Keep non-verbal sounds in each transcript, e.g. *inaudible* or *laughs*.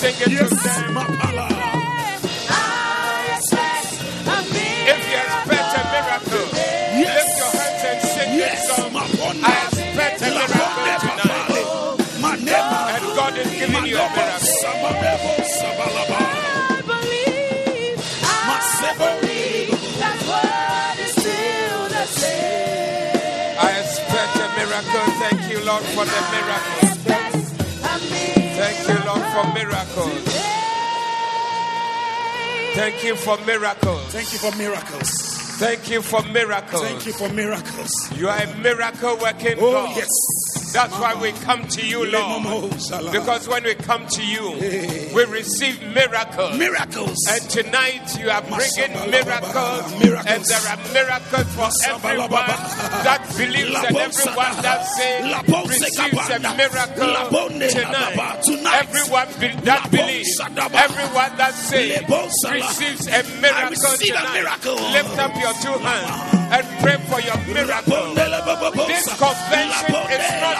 sing it to them. If you expect a miracle, lift your hands and sing this song. I expect a miracle tonight. And God is giving you a miracle. I believe, I believe that word is still the same. I expect a miracle. Thank you, Lord, for the miracle. Thank you, Lord, for miracles. Thank you for miracles. Thank you for miracles. Thank you for miracles. Thank you for miracles. You are a miracle working Oh, God. yes. That's why we come to you, Lord. Because when we come to you, we receive miracles. miracles. And tonight you are bringing miracles, Miracles. and there are miracles for everyone that believes and everyone that says receives a miracle tonight. Everyone that believes, everyone that says receives a miracle tonight. Lift up your two hands and pray for your miracle. This convention is not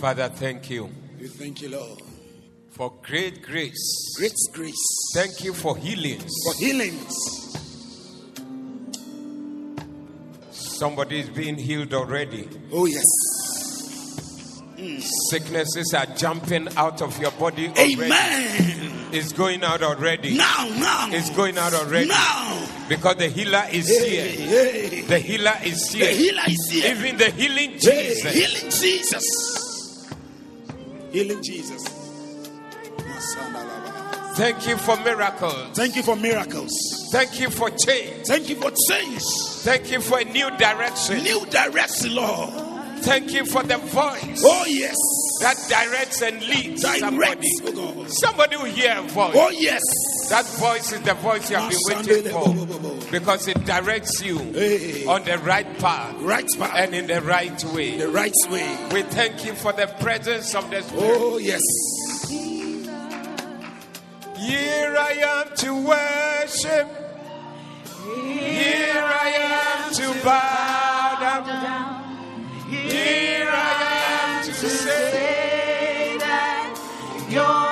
Father, thank you We thank you, Lord. for great grace. Great grace Thank you for healings. for healings. Somebody is being healed already. Oh, yes. Mm. Sicknesses are jumping out of your body already. Amen. It's going out already. Now, now. It's going out already. Now. Because the healer is Hey, here. hey. The healer is here. The healer is here. Even the healing Hey, Jesus. healing Jesus. Healing Jesus. Thank you for miracles. Thank you for miracles. Thank you for change. Thank you for change. Thank you for a new direction. New direction, Lord. Thank you for the voice Oh, yes. That directs and leads Direct, somebody. oh Somebody will hear a voice. Oh, yes. That voice is the voice you have been waiting for because it directs you Hey. on the right path Right path. and in the right way. the right way. We thank you for the presence of the Spirit. Oh, yes. Here I am to worship. Here I am to bow down. Here I am to say that you're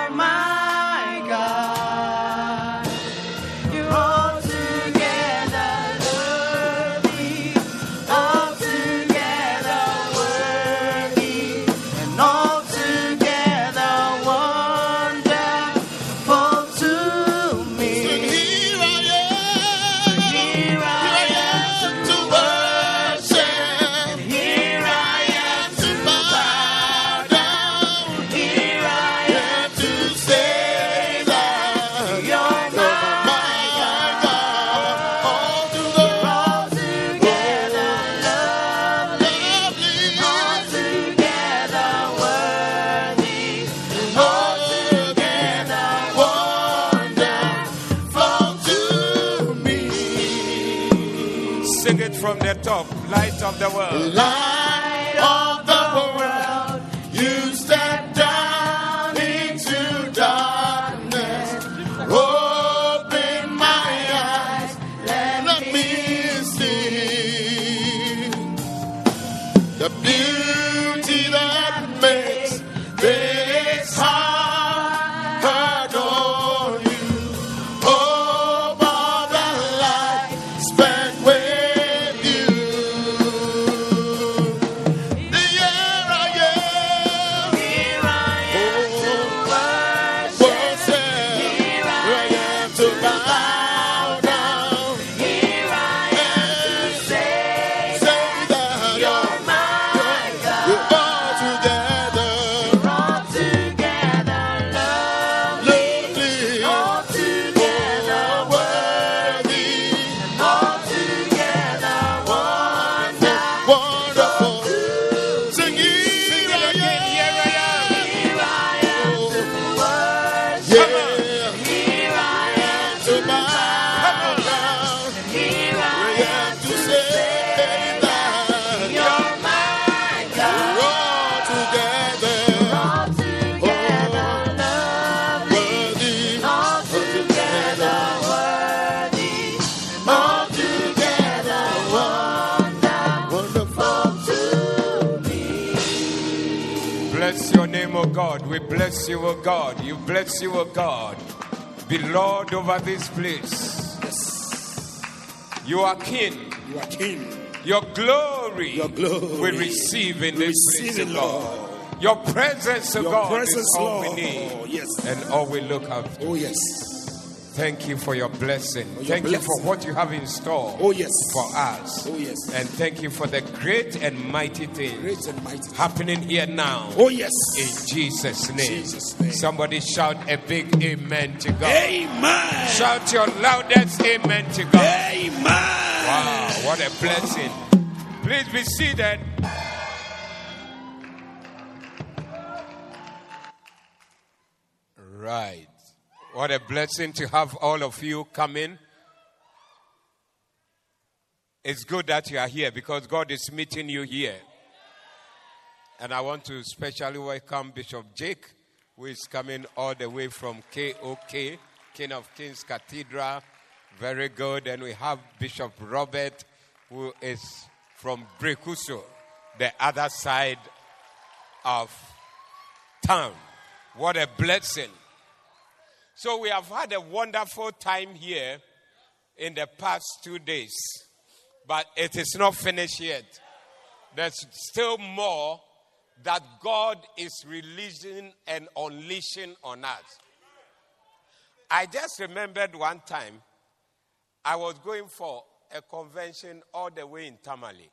of God. You O God. Be Lord over this place. Yes. You are King. You are king. Your glory, Your glory we receive in this receive place, O God. Your presence, Your God, presence, is all we Lord. need oh, Yes. and all we look after. Oh, yes. Thank you for your blessing. your thank you for what you have in store Oh, yes. for us. Oh, yes. And thank you for the great and mighty things Great and mighty. happening here now. Oh, yes. In Jesus' name. Jesus' name. Somebody shout a big amen to God. Amen. Shout your loudest amen to God. Amen. Wow, what a blessing. Please be seated. Right. What a blessing to have all of you come in. It's good that you are here because God is meeting you here. And I want to specially welcome Bishop Jake, who is coming all the way from KOK, King of Kings Cathedral. Very good. And we have Bishop Robert, who is from Brekuso, the other side of town. What a blessing. So we have had a wonderful time here in the past two days, but it is not finished yet. There's still more that God is releasing and unleashing on us. I just remembered one time I was going for a convention all the way in Tamale.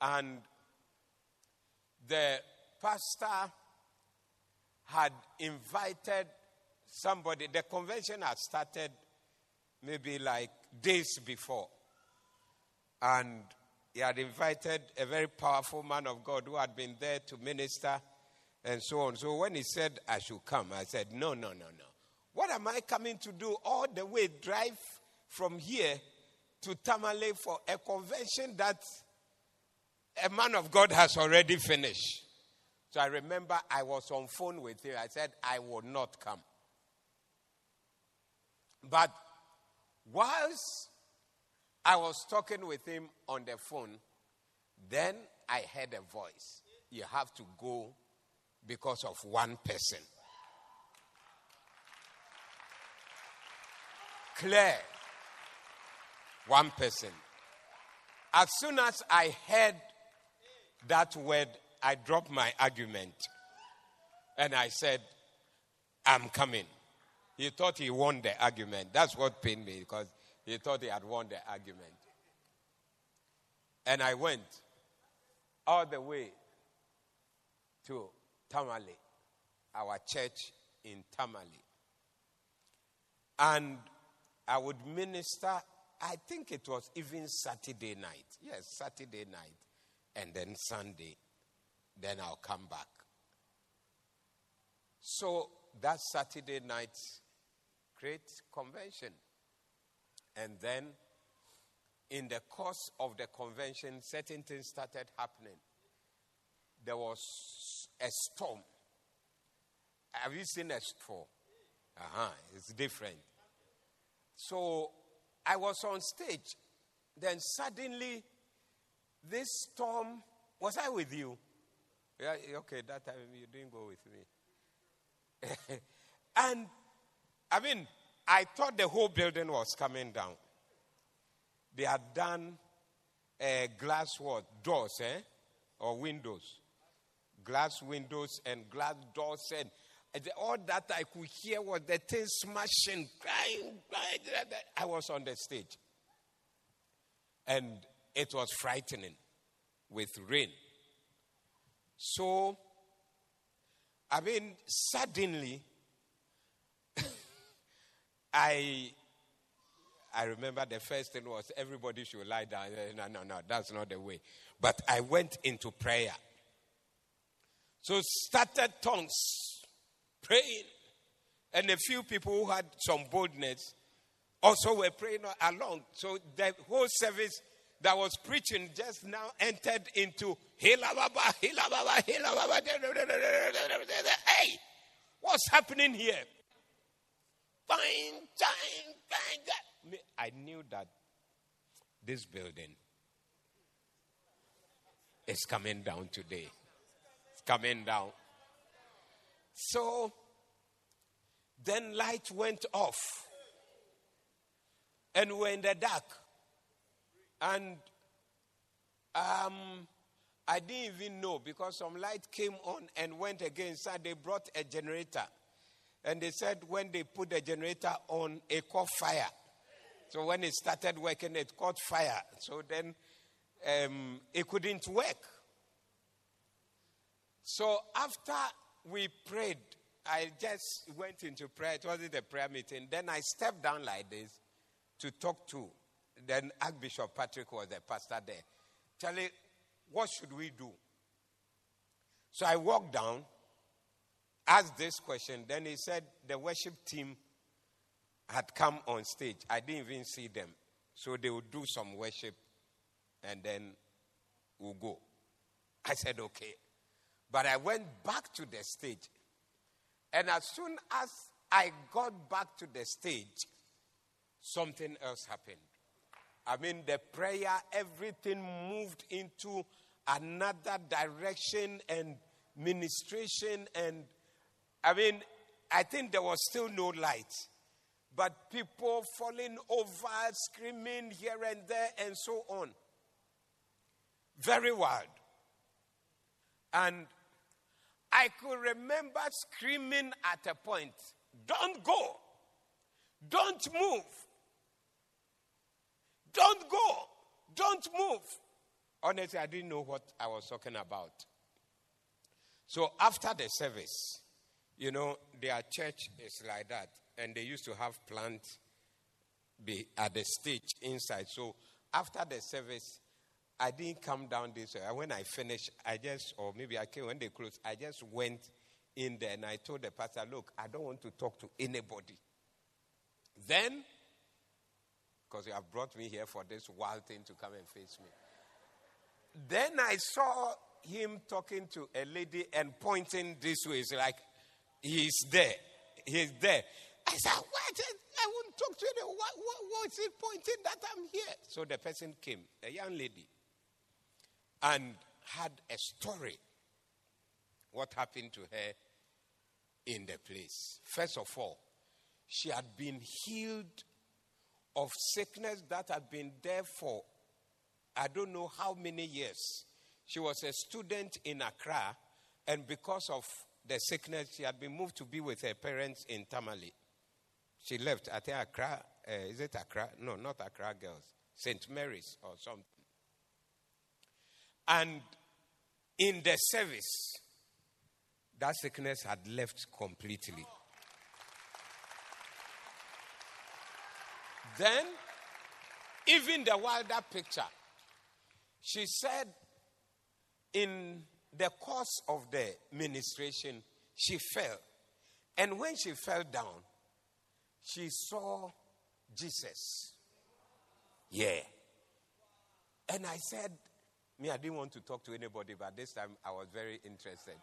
And the pastor had invited somebody. The convention had started maybe like days before. And he had invited a very powerful man of God who had been there to minister and so on. So when he said I should come, I said, No, no, no, no. What am I coming to do all the way drive from here to Tamale for a convention that a man of God has already finished? So I remember I was on phone with him. I said, I will not come. But whilst I was talking with him on the phone, then I heard a voice. You have to go because of one person. Claire, One person. As soon as I heard that word, I dropped my argument. And I said, I'm coming. He thought he won the argument. That's what pained me because he thought he had won the argument. And I went all the way to Tamale, our church in Tamale. And I would minister, I think it was even Saturday night. Yes, Saturday night. And then Sunday. Then I'll come back. So that Saturday night, great convention. And then in the course of the convention, certain things started happening. There was a storm. Have you seen a storm? Uh-huh, it's different. So I was on stage. Then suddenly, this storm. Was I with you? Yeah, okay, that time you didn't go with me. *laughs* and I mean, I thought the whole building was coming down. They had done uh, glass what? Doors, eh? Or windows. Glass windows and glass doors and all that I could hear was the thing smashing, crying, crying. I was on the stage. And it was frightening with rain. So, I mean, suddenly, I I remember the first thing was everybody should lie down. No, no, no, that's not the way. But I went into prayer. So started tongues, praying. And a few people who had some boldness also were praying along. So the whole service that was preaching just now entered into. Hey, what's happening here? I knew that this building is coming down today. It's coming down. So then light went off. And we're in the dark. And um, I didn't even know because some light came on and went again. So they brought a generator. And they said when they put the generator on, it caught fire. So when it started working, it caught fire. So then um, it couldn't work. So after we prayed, I just went into prayer. It wasn't a prayer meeting. Then I stepped down like this to talk to. Then Archbishop Patrick was the pastor there. Charlie, what should we do? So I walked down asked this question. Then he said the worship team had come on stage. I didn't even see them. So they would do some worship and then we'll go. I said, okay. But I went back to the stage. And as soon as I got back to the stage, something else happened. I mean, the prayer, everything moved into another direction and ministration and I mean, I think there was still no light. But people falling over, screaming here and there, and so on. Very wild. And I could remember screaming at a point, Don't go! Don't move! Don't go! Don't move! Honestly, I didn't know what I was talking about. So after the service, you know, their church is like that. And they used to have plants be at the stage inside. So after the service, I didn't come down this way. When I finished, I just, or maybe I came when they closed, I just went in there and I told the pastor, look, I don't want to talk to anybody. Then, because you have brought me here for this wild thing to come and face me. Then I saw him talking to a lady and pointing this way. It's like, He's there. He's there. I said, What? I won't talk to you. What, what, what's it pointing that I'm here? So the person came, a young lady, and had a story. What happened to her in the place? First of all, she had been healed of sickness that had been there for I don't know how many years. She was a student in Accra, and because of the sickness, she had been moved to be with her parents in Tamale. She left, at Accra, uh, is it Accra? No, not Accra Girls, St. Mary's or something. And in the service, that sickness had left completely. Then, even the wilder picture, she said in the course of the ministration, she fell. And when she fell down, she saw Jesus. Yeah. And I said, me, I didn't want to talk to anybody, but this time I was very interested.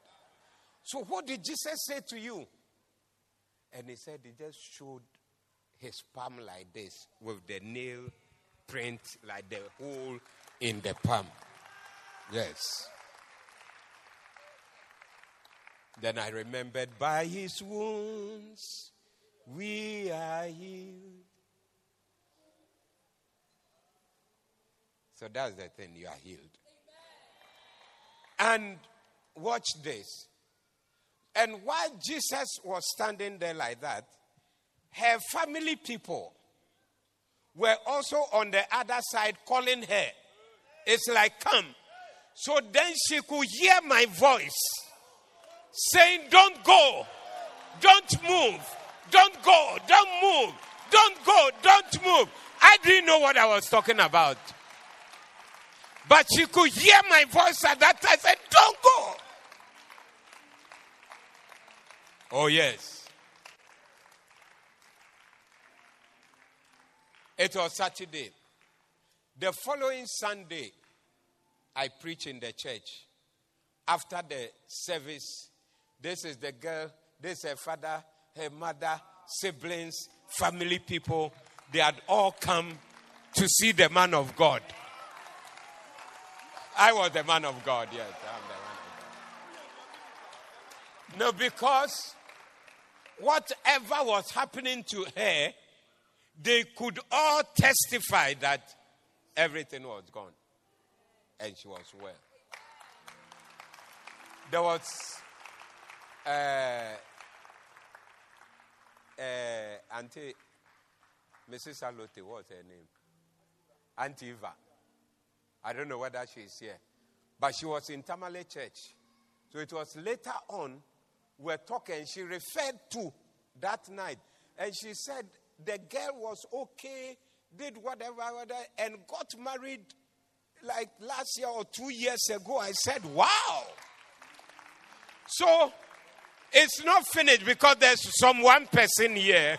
So, what did Jesus say to you? And he said, he just showed his palm like this with the nail print, like the hole in the palm. Yes. Then I remembered by his wounds we are healed. So that's the thing, you are healed. And watch this. And while Jesus was standing there like that, her family people were also on the other side calling her. It's like, come. So then she could hear my voice saying, Don't go, don't move, don't go, don't move, don't go, don't move. I didn't know what I was talking about. But she could hear my voice at that time. I said, Don't go. Oh, yes. It was Saturday. The following Sunday, I preached in the church. After the service, this is the girl, this is her father, her mother, siblings, family people. They had all come to see the man of God. I was the man of God, yes, I'm the man of God. No, because whatever was happening to her, they could all testify that everything was gone and she was well. There was uh, uh, Auntie Mrs. Alote, what's her name? Auntie Eva. I don't know whether she's here. But she was in Tamale Church. So it was later on, we're talking, she referred to that night. And she said the girl was okay, did whatever, whatever, and got married like last year or two years ago. I said, wow. So it's not finished because there's some one person here.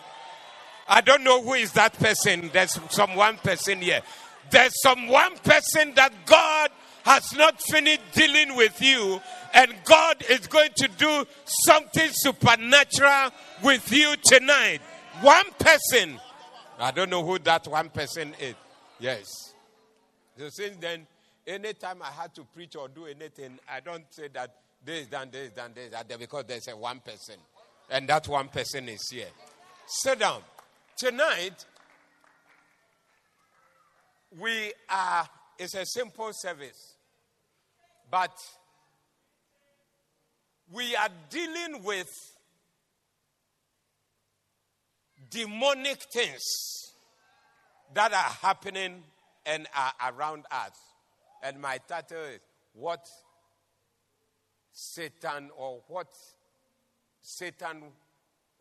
I don't know who is that person. There's some one person here. There's some one person that God has not finished dealing with you, and God is going to do something supernatural with you tonight. One person. I don't know who that one person is. Yes. So since then, anytime I had to preach or do anything, I don't say that this, done this, done this, that because there's a one person. And that one person is here. Sit down. Tonight, we are, it's a simple service, but we are dealing with demonic things that are happening and are around us. And my title is What Satan or What Satan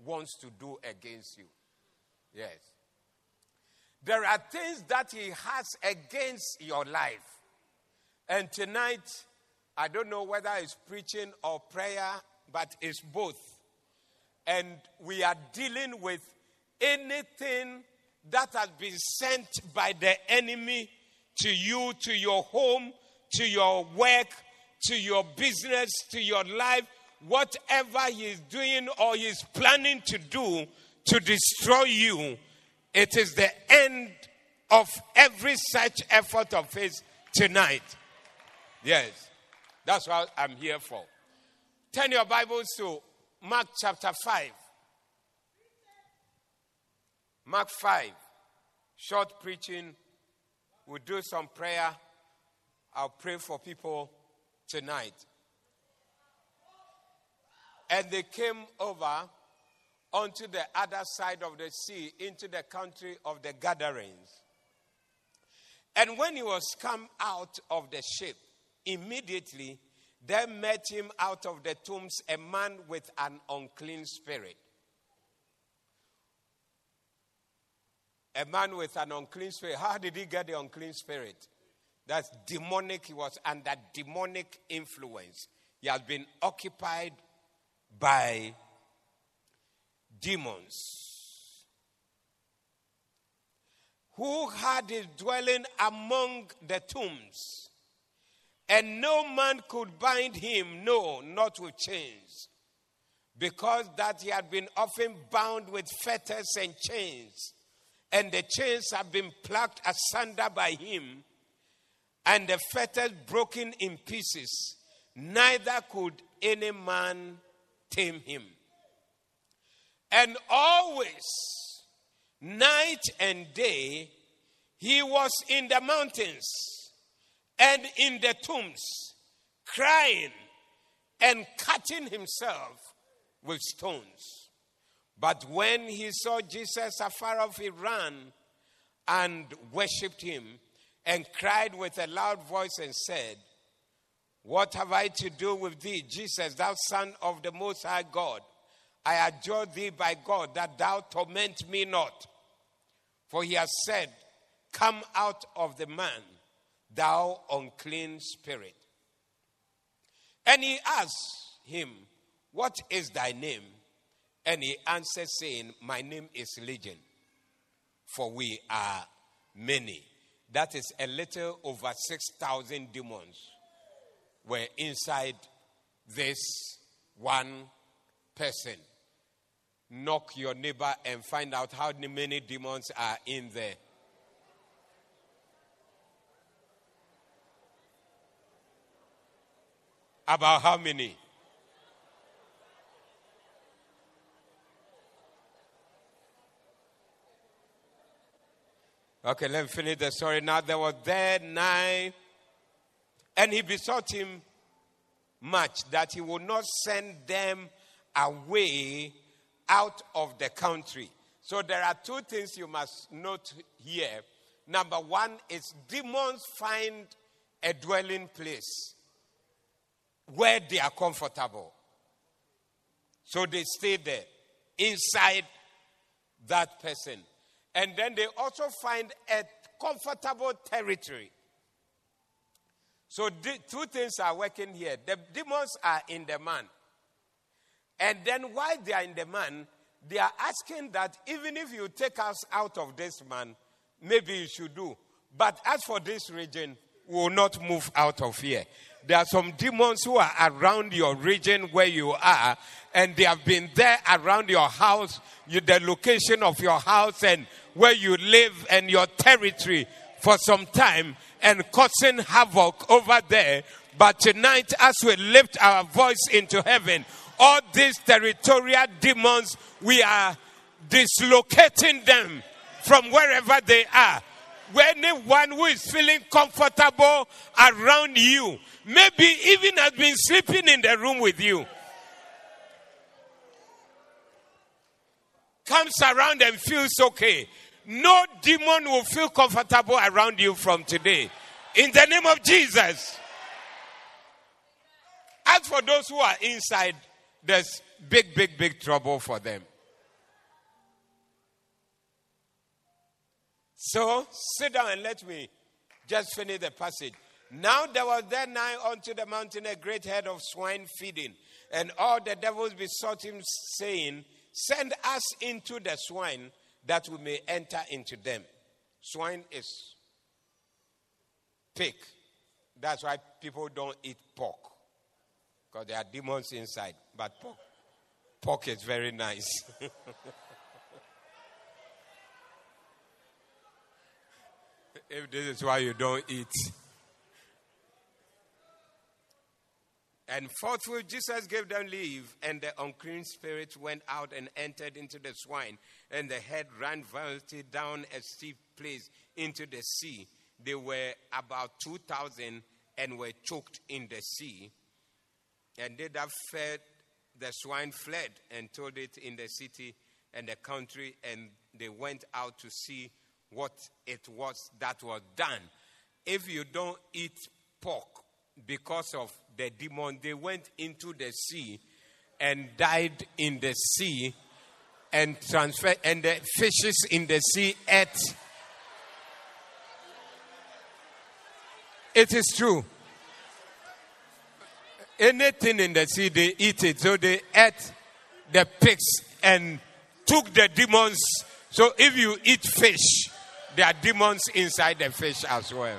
Wants to Do Against You. Yes. There are things that he has against your life. And tonight, I don't know whether it's preaching or prayer, but it's both. And we are dealing with anything that has been sent by the enemy to you, to your home, to your work, to your business, to your life, whatever he is doing or he is planning to do to destroy you it is the end of every such effort of his tonight. Yes, that's what I'm here for. Turn your Bibles to Mark chapter 5. Mark 5. Short preaching. We'll do some prayer. I'll pray for people tonight. And they came over onto the other side of the sea into the country of the Gadarenes. And when he was come out of the ship, immediately there met him out of the tombs a man with an unclean spirit. A man with an unclean spirit. How did he get the unclean spirit? That's demonic. He was under demonic influence. He has been occupied by demons who had his dwelling among the tombs, and no man could bind him, no, not with chains, because that he had been often bound with fetters and chains, and the chains had been plucked asunder by him, and the fetters broken in pieces, neither could any man tame him. And always, night and day, he was in the mountains and in the tombs, crying and cutting himself with stones. But when he saw Jesus afar off, he ran and worshipped him and cried with a loud voice and said, What have I to do with thee, Jesus, thou Son of the Most High God? I adjure thee by God that thou torment me not. For he has said, Come out of the man, thou unclean spirit. And he asked him, What is thy name? And he answered, saying, My name is Legion, for we are many. That is a little over 6,000 demons were inside this one person. Knock your neighbor and find out how many demons are in there. About how many? Okay, let me finish the story. Now there were there nine, and he besought him much that he would not send them away out of the country. So there are two things you must note here. Number one is demons find a dwelling place where they are comfortable. So they stay there inside that person. And then they also find a comfortable territory. So two things are working here. The demons are in the man. And then while they are in the man, they are asking that even if you take us out of this man, maybe you should do. But as for this region, we will not move out of here. There are some demons who are around your region where you are, and they have been there around your house, the location of your house, and where you live, and your territory for some time, and causing havoc over there. But tonight, as we lift our voice into heaven, all these territorial demons, we are dislocating them from wherever they are. Anyone who is feeling comfortable around you, maybe even has been sleeping in the room with you, comes around and feels okay. No demon will feel comfortable around you from today. In the name of Jesus. As for those who are inside, there's big, big, big trouble for them. So sit down and let me just finish the passage. Now there was there nigh unto the mountain a great herd of swine feeding, and all the devils besought him, saying, Send us into the swine that we may enter into them. Swine is pig. That's why people don't eat pork. Because there are demons inside. But pork, pork is very nice. *laughs* if this is why you don't eat. And forthwith Jesus gave them leave, and the unclean spirit went out and entered into the swine, and the head ran violently down a steep place into the sea. They were about 2,000 and were choked in the sea. And they that fed the swine fled and told it in the city and the country, and they went out to see what it was that was done. If you don't eat pork because of the demon, they went into the sea and died in the sea and transfer and the fishes in the sea ate. It is true. Anything in the sea, they eat it. So they ate the pigs and took the demons. So if you eat fish, there are demons inside the fish as well.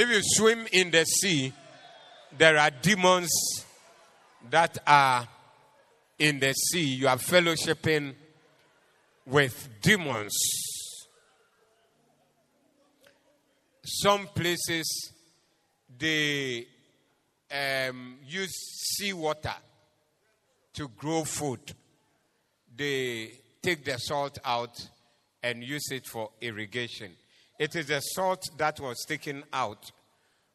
If you swim in the sea, there are demons that are in the sea. You are fellowshipping with demons. Some places they um, use seawater to grow food. They take the salt out and use it for irrigation. It is the salt that was taken out,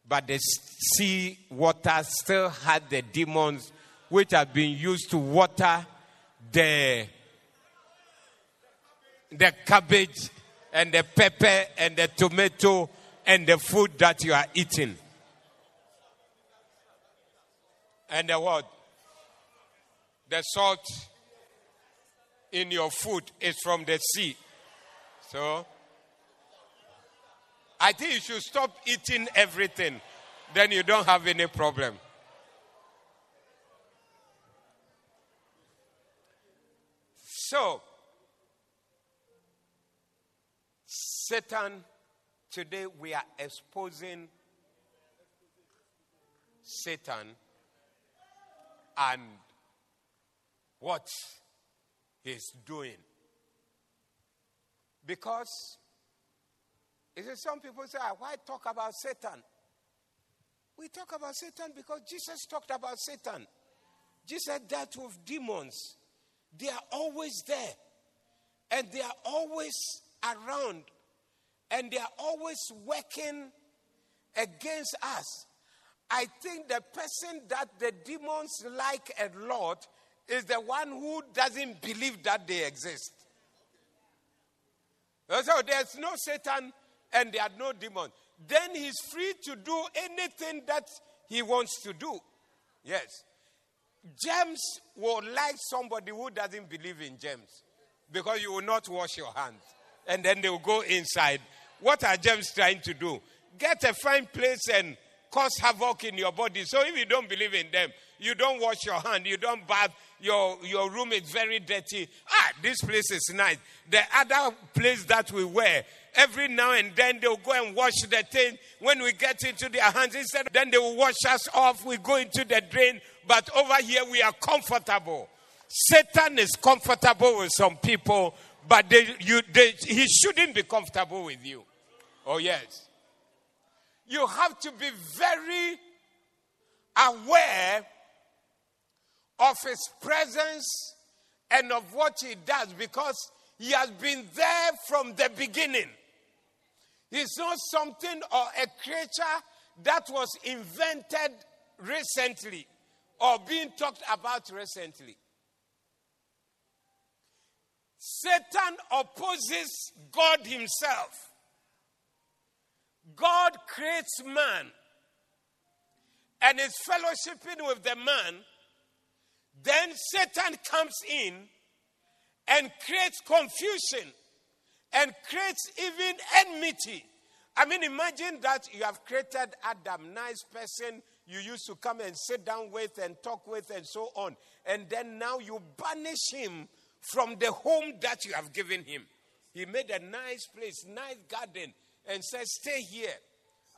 but the sea water still had the demons which had been used to water the, the cabbage and the pepper and the tomato and the food that you are eating. And the what? The salt in your food is from the sea. So, I think you should stop eating everything. Then you don't have any problem. So, Satan, today we are exposing Satan and what he's doing. Because you see, some people say, ah, why talk about Satan? We talk about Satan because Jesus talked about Satan. Jesus dealt with demons. They are always there. And they are always around. And they are always working against us. I think the person that the demons like a lot is the one who doesn't believe that they exist. So there's no Satan and there are no demons. Then he's free to do anything that he wants to do. Yes. James will like somebody who doesn't believe in James because you will not wash your hands. And then they will go inside. What are James trying to do? Get a fine place and cause havoc in your body. So if you don't believe in them, you don't wash your hand, you don't bath, your, your room is very dirty. Ah, this place is nice. The other place that we were, every now and then they'll go and wash the thing. When we get into their hands, instead, then they will wash us off. We go into the drain. But over here, we are comfortable. Satan is comfortable with some people, but they, you, they, he shouldn't be comfortable with you. Oh, yes. You have to be very aware of his presence and of what he does because he has been there from the beginning. He's not something or a creature that was invented recently or being talked about recently. Satan opposes God himself. God creates man and is fellowshipping with the man. Then Satan comes in and creates confusion and creates even enmity. I mean, imagine that you have created Adam, nice person you used to come and sit down with and talk with and so on. And then now you banish him from the home that you have given him. He made a nice place, nice garden, and said, Stay here.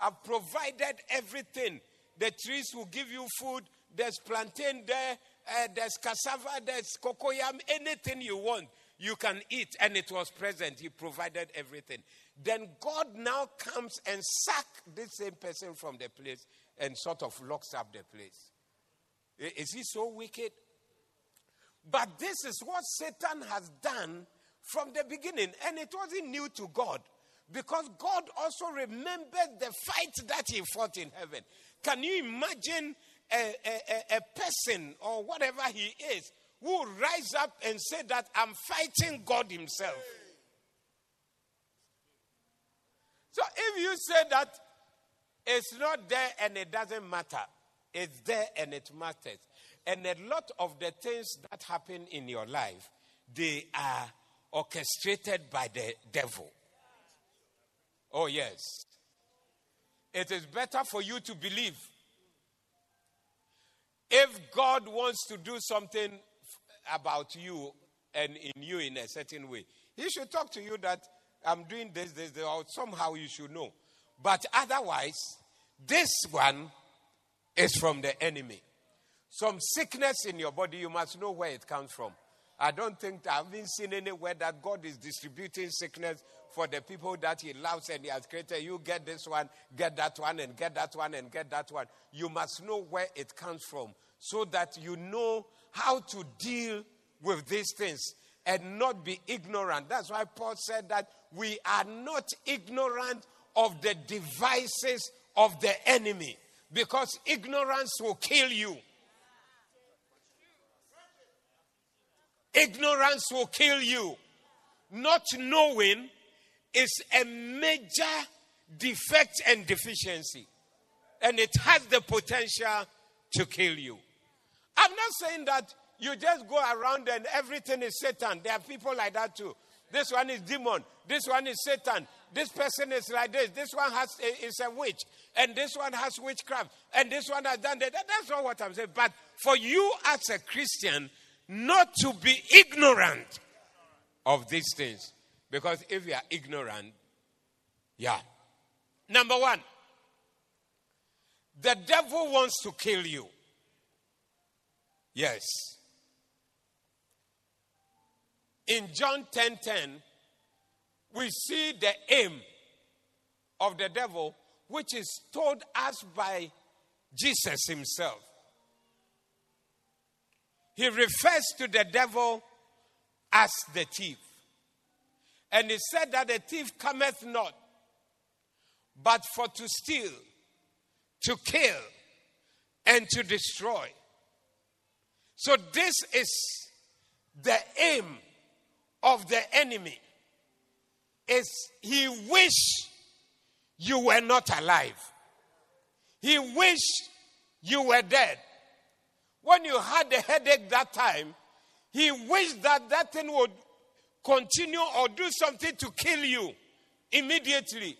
I've provided everything. The trees will give you food. There's plantain there. Uh, there's cassava. There's cocoyam. Anything you want, you can eat. And it was present. He provided everything. Then God now comes and sack this same person from the place and sort of locks up the place. Is he so wicked? But this is what Satan has done from the beginning. And it wasn't new to God. Because God also remembered the fight that he fought in heaven. Can you imagine a, a, a person or whatever he is who rise up and say that I'm fighting God himself? So if you say that it's not there and it doesn't matter, it's there and it matters. And a lot of the things that happen in your life, they are orchestrated by the devil. Oh, yes. it is better for you to believe. If God wants to do something about you and in you in a certain way, He should talk to you that I'm doing this, this, this, or somehow you should know. But otherwise, this one is from the enemy. Some sickness in your body, you must know where it comes from. I don't think I haven't seen anywhere that God is distributing sickness for the people that He loves and He has created. You get this one, get that one, and get that one, and get that one. You must know where it comes from so that you know how to deal with these things and not be ignorant. That's why Paul said that we are not ignorant of the devices of the enemy because ignorance will kill you. Ignorance will kill you. Not knowing is a major defect and deficiency. And it has the potential to kill you. I'm not saying that you just go around and everything is Satan. There are people like that too. This one is demon. This one is Satan. This person is like this. This one has eh, is a witch, and this one has witchcraft, and this one has done that. That's not what I'm saying. But for you as a Christian, not to be ignorant of these things. Because if you are ignorant, yeah. Number one, the devil wants to kill you. Yes. In John 10:10, 10, 10, we see the aim of the devil, which is told us by Jesus himself. He refers to the devil as the thief. And he said that the thief cometh not, but for to steal, to kill, and to destroy. So, this is the aim of the enemy is he wish you were not alive he wish you were dead when you had a headache that time, he wished that that thing would continue or do something to kill you immediately.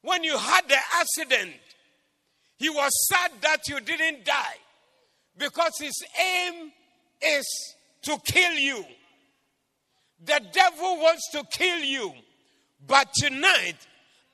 When you had the accident, he was sad that you didn't die because his aim is to kill you. The devil wants to kill you. But tonight,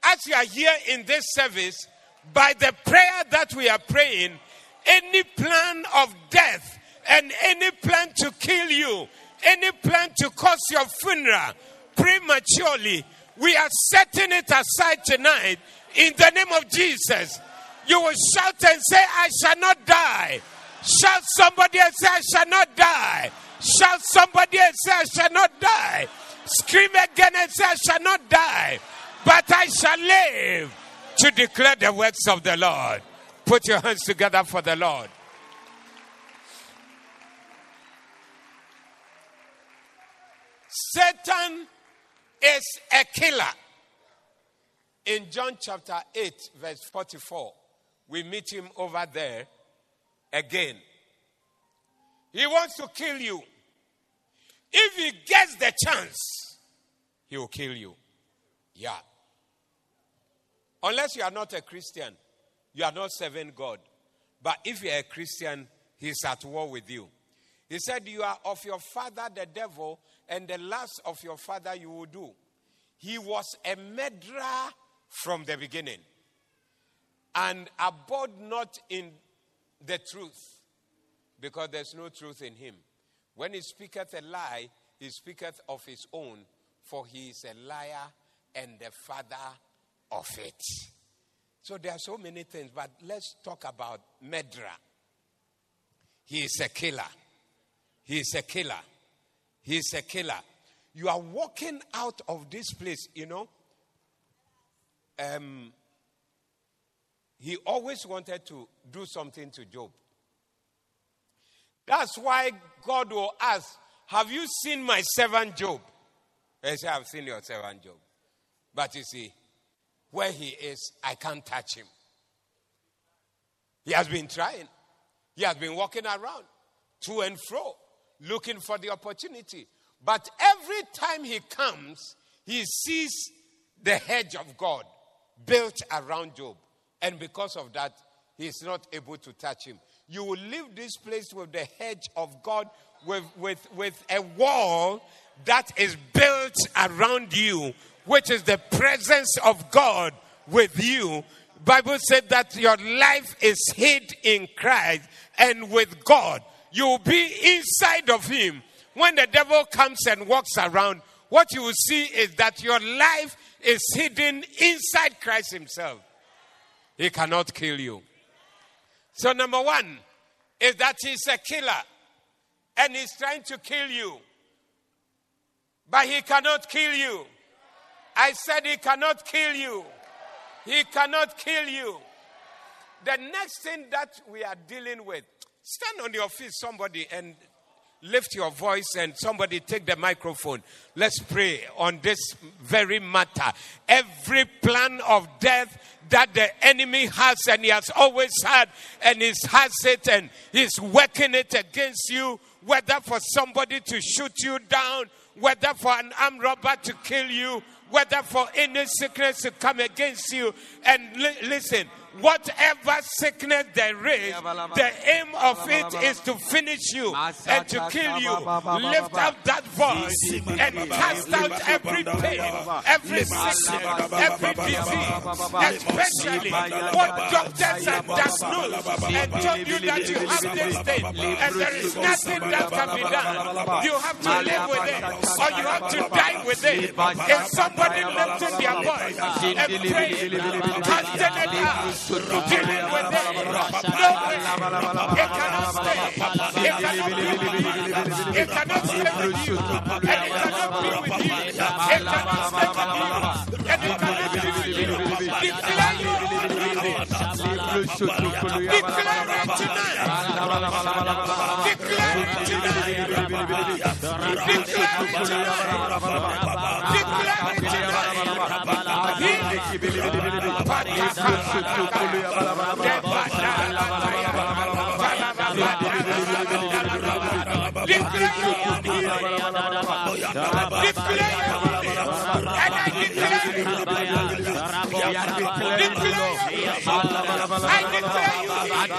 as you are here in this service, by the prayer that we are praying, any plan of death and any plan to kill you, any plan to cause your funeral prematurely, we are setting it aside tonight in the name of Jesus. You will shout and say, I shall not die. Shout somebody and say, I shall not die. Shout somebody and say, I shall not die. Scream again and say, I shall not die, but I shall live to declare the works of the Lord. Put your hands together for the Lord. Satan is a killer. In John chapter 8, verse 44, we meet him over there again. He wants to kill you. If he gets the chance, he will kill you. Yeah. Unless you are not a Christian you are not serving God. But if you're a Christian, he's at war with you. He said, You are of your father, the devil, and the lust of your father you will do. He was a murderer from the beginning and abode not in the truth because there's no truth in him. When he speaketh a lie, he speaketh of his own, for he is a liar and the father of it. So there are so many things, but let's talk about Medra. He is a killer. He is a killer. He is a killer. You are walking out of this place, you know. Um, he always wanted to do something to Job. That's why God will ask, Have you seen my servant Job? I say, I've seen your servant Job. But you see, where he is, I can't touch him. He has been trying, he has been walking around to and fro, looking for the opportunity. But every time he comes, he sees the hedge of God built around Job. And because of that, he is not able to touch him. You will leave this place with the hedge of God, with, with, with a wall that is built around you, which is the presence of God with you. Bible said that your life is hid in Christ and with God. You will be inside of him. When the devil comes and walks around, what you will see is that your life is hidden inside Christ himself. He cannot kill you. So, number one is that he's a killer and he's trying to kill you. But he cannot kill you. I said he cannot kill you. He cannot kill you. The next thing that we are dealing with, stand on your feet, somebody, and lift your voice and somebody take the microphone. Let's pray on this very matter. Every plan of death that the enemy has and he has always had and he has it and he's working it against you, whether for somebody to shoot you down, whether for an armed robber to kill you, whether for any sickness to come against you. And li- listen, whatever sickness there is, the aim of it is to finish you and to kill you. Lift up that voice and cast out every pain, every sickness, every disease, especially what doctors and diagnosed and told you that you have this thing and there is nothing that can be done. You have to live with it or you have to die with it. If somebody lifted their voice and prayed, casting it out, it, cannot stay. You. It cannot it cannot stay it cannot Declare it tonight. Declare it tonight. Declare it tonight. I declare you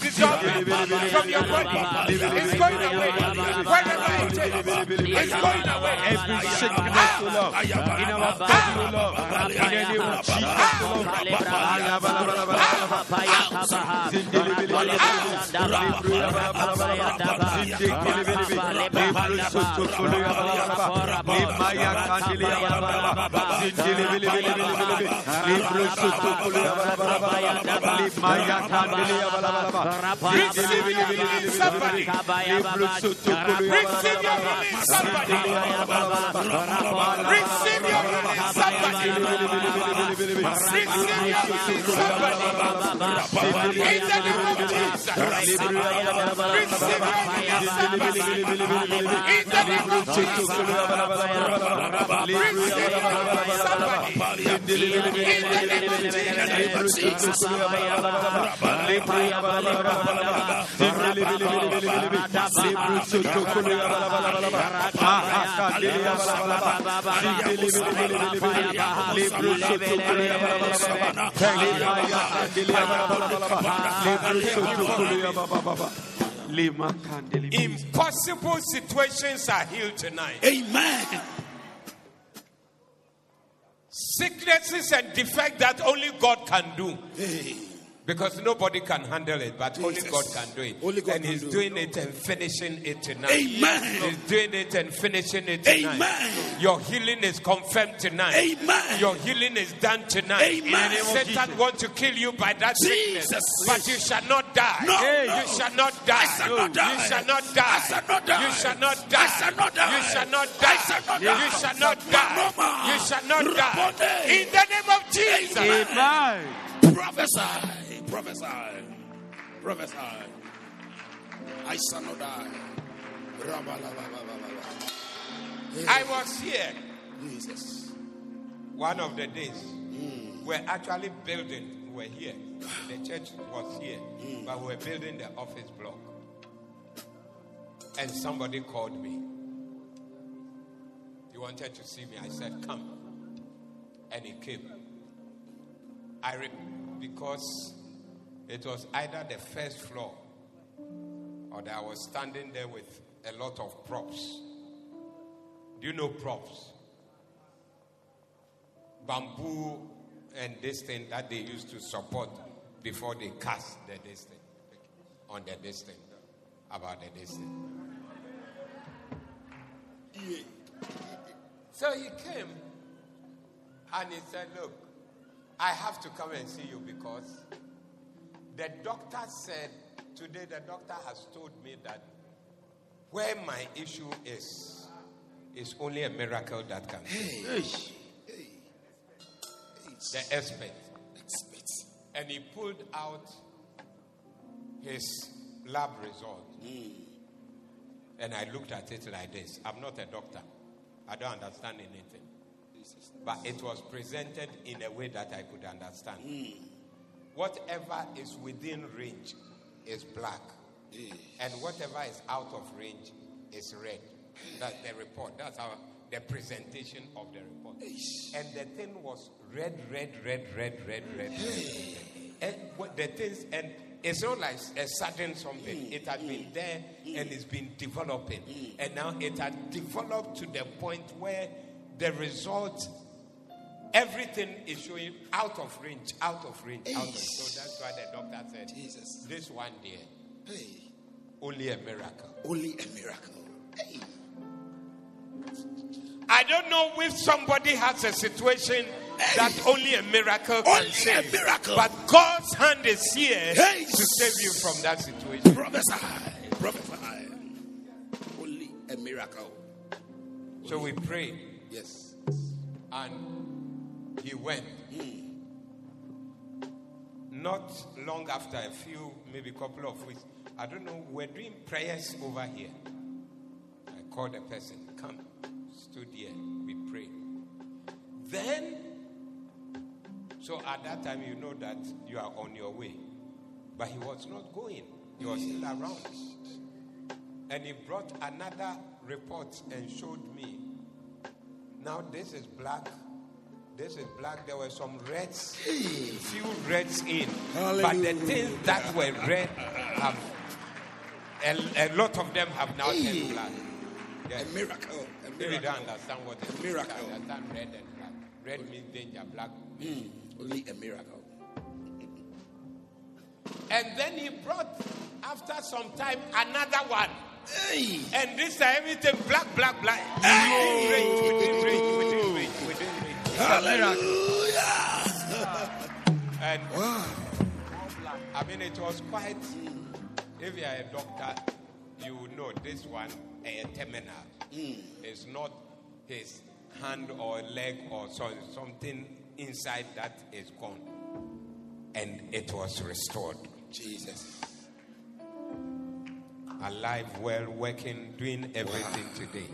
dissolving from your body. It's going away. Wherever it is, it's going away. Every sickness, O Lord, in our body, O Lord, in the name of Jesus, Receive your somebody. Receive your. Impossible situations are healed tonight. Amen. Sicknesses and defects that only God can do. Hey. Because nobody can handle it, but only Jesus. God can do it. Only God and He's do it. doing it and finishing it tonight. Amen. He's doing it and finishing it tonight. Amen. Your healing is confirmed tonight. Amen. Your healing is done tonight. Amen. In the name of Satan wants to kill you by that Jesus. sickness, but you shall not die. No, Hey, no. You shall not die. I shall not die. You shall not die. I shall not die. You shall not die. I shall not die. You shall not I die. shall not You shall not die. You shall not die. In the name of Jesus. Amen. Prophesy. Prophesy. Prophesy. I shall not die. I was here Jesus. one of the days. Hmm. We're actually building. We're here. The ah. church was here, hmm. but we're building the office block. And somebody called me. He wanted to see me. I said, "Come," and he came. I re- because it was either the first floor or I was standing there with a lot of props. Do you know props? Bamboo and this thing that they used to support before they cast the this thing on the this thing about the this thing. So he came and he said, Look, I have to come and see you because the doctor said, Today the doctor has told me that where my issue is, is only a miracle that can fix the expert. Expert. And he pulled out his lab result. And I looked at it like this. I'm not a doctor. I don't understand anything. But it was presented in a way that I could understand. Whatever is within range is black. And whatever is out of range is red. That's the report. That's how the presentation of the report. And the thing was red, red, red, red, red, red. red. And what the things and it's not like a sudden something. Mm, it had been mm, there mm. and it's been developing. And now it had developed to the point where the result everything is showing out of range, out of range, out of so that's why the doctor said Jesus. this one day, Hey. only a miracle. Only a miracle. Hey. I don't know if somebody has a situation that only a miracle can Only a miracle. But God's hand is here Hey. to save you from that situation. Prophesy. Prophesy. Only a miracle. So we pray. Yes. and he went. Not long after, a few, maybe a couple of weeks, I don't know, we're doing prayers over here. I called a person, come, stood here, we prayed. Then, so at that time, you know that you are on your way. But he was not going, he was still around. And he brought another report and showed me. Now, this is black. This is black. There were some reds, few reds in. But the things that were red have, a, a lot of them have now turned black. Yes. A miracle. A miracle. don't understand what is, miracle. understand red and black. Red means danger, black. Means hmm. only a miracle. And then he brought, after some time, another one. Hey. And this time, everything black, black, black. Within range, within range, within range, within range. Hallelujah. And I mean, it was quite. If you are a doctor, you will know this one, a terminal, hmm. is not his hand or leg or so, something inside that is gone. And it was restored. Jesus. Alive, well, working, doing everything today.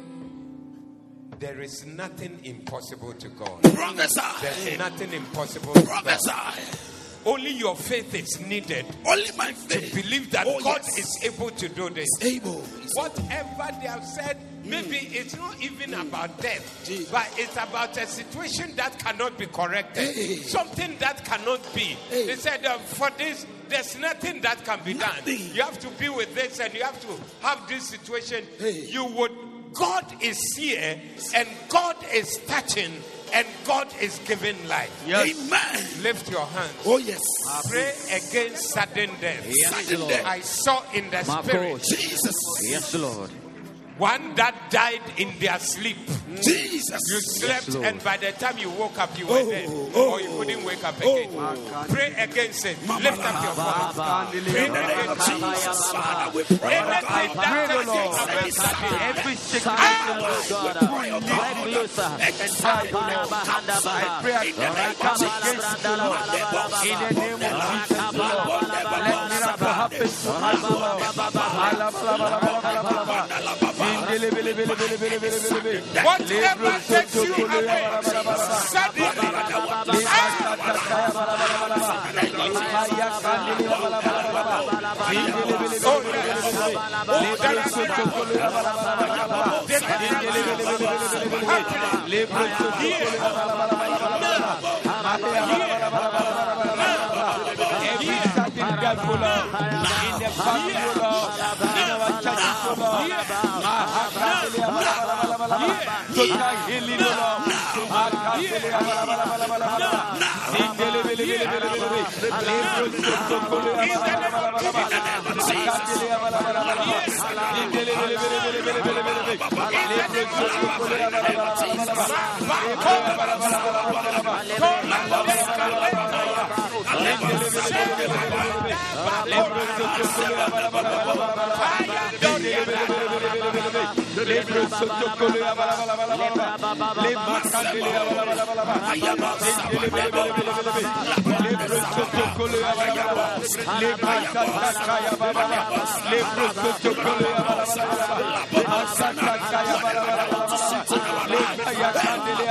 There is nothing impossible to God. Prophesy. There's nothing impossible. Prophesy. Only your faith is needed Only my faith. to believe that Oh, God yes. is able to do this. able. Whatever they have said, maybe it's not even about death, Jesus. but it's about a situation that cannot be corrected, Hey. something that cannot be. Hey. They said, uh, for this, there's nothing that can be done. You have to be with this and you have to have this situation. Hey. You would, God is here and God is touching and God is giving life. Yes. Amen. Lift your hands. Oh, yes. Pray against sudden death. Yes, Sudden Lord. death. I saw in the spirit Jesus. Yes, Lord. One that died in their sleep. Jesus. You slept, Lord. and by the time you woke up, you were Oh, dead, oh, or you couldn't wake up oh. again. Pray against it. Lift up your voice. The name Jesus, Father, we pray. oh Anything God. that Pray, tells you Lord. about sudden death, Every sickness, Lord God. pray, oh Break God. loose. Ah! Excited, Lord. I pray In the name of come Jesus. against you, In the name of Jesus, Lord. Let miracle happen to us, Lord. Whatever takes you away, suddenly, Total healing, Lord. the Fire! lebre soto kole abala bala bala bala le makandele abala bala bala bala lebre soto kole abala bala le makanda kaya bala bala lebre soto kole abala bala bala le makanda kaya bala bala le kaya kandele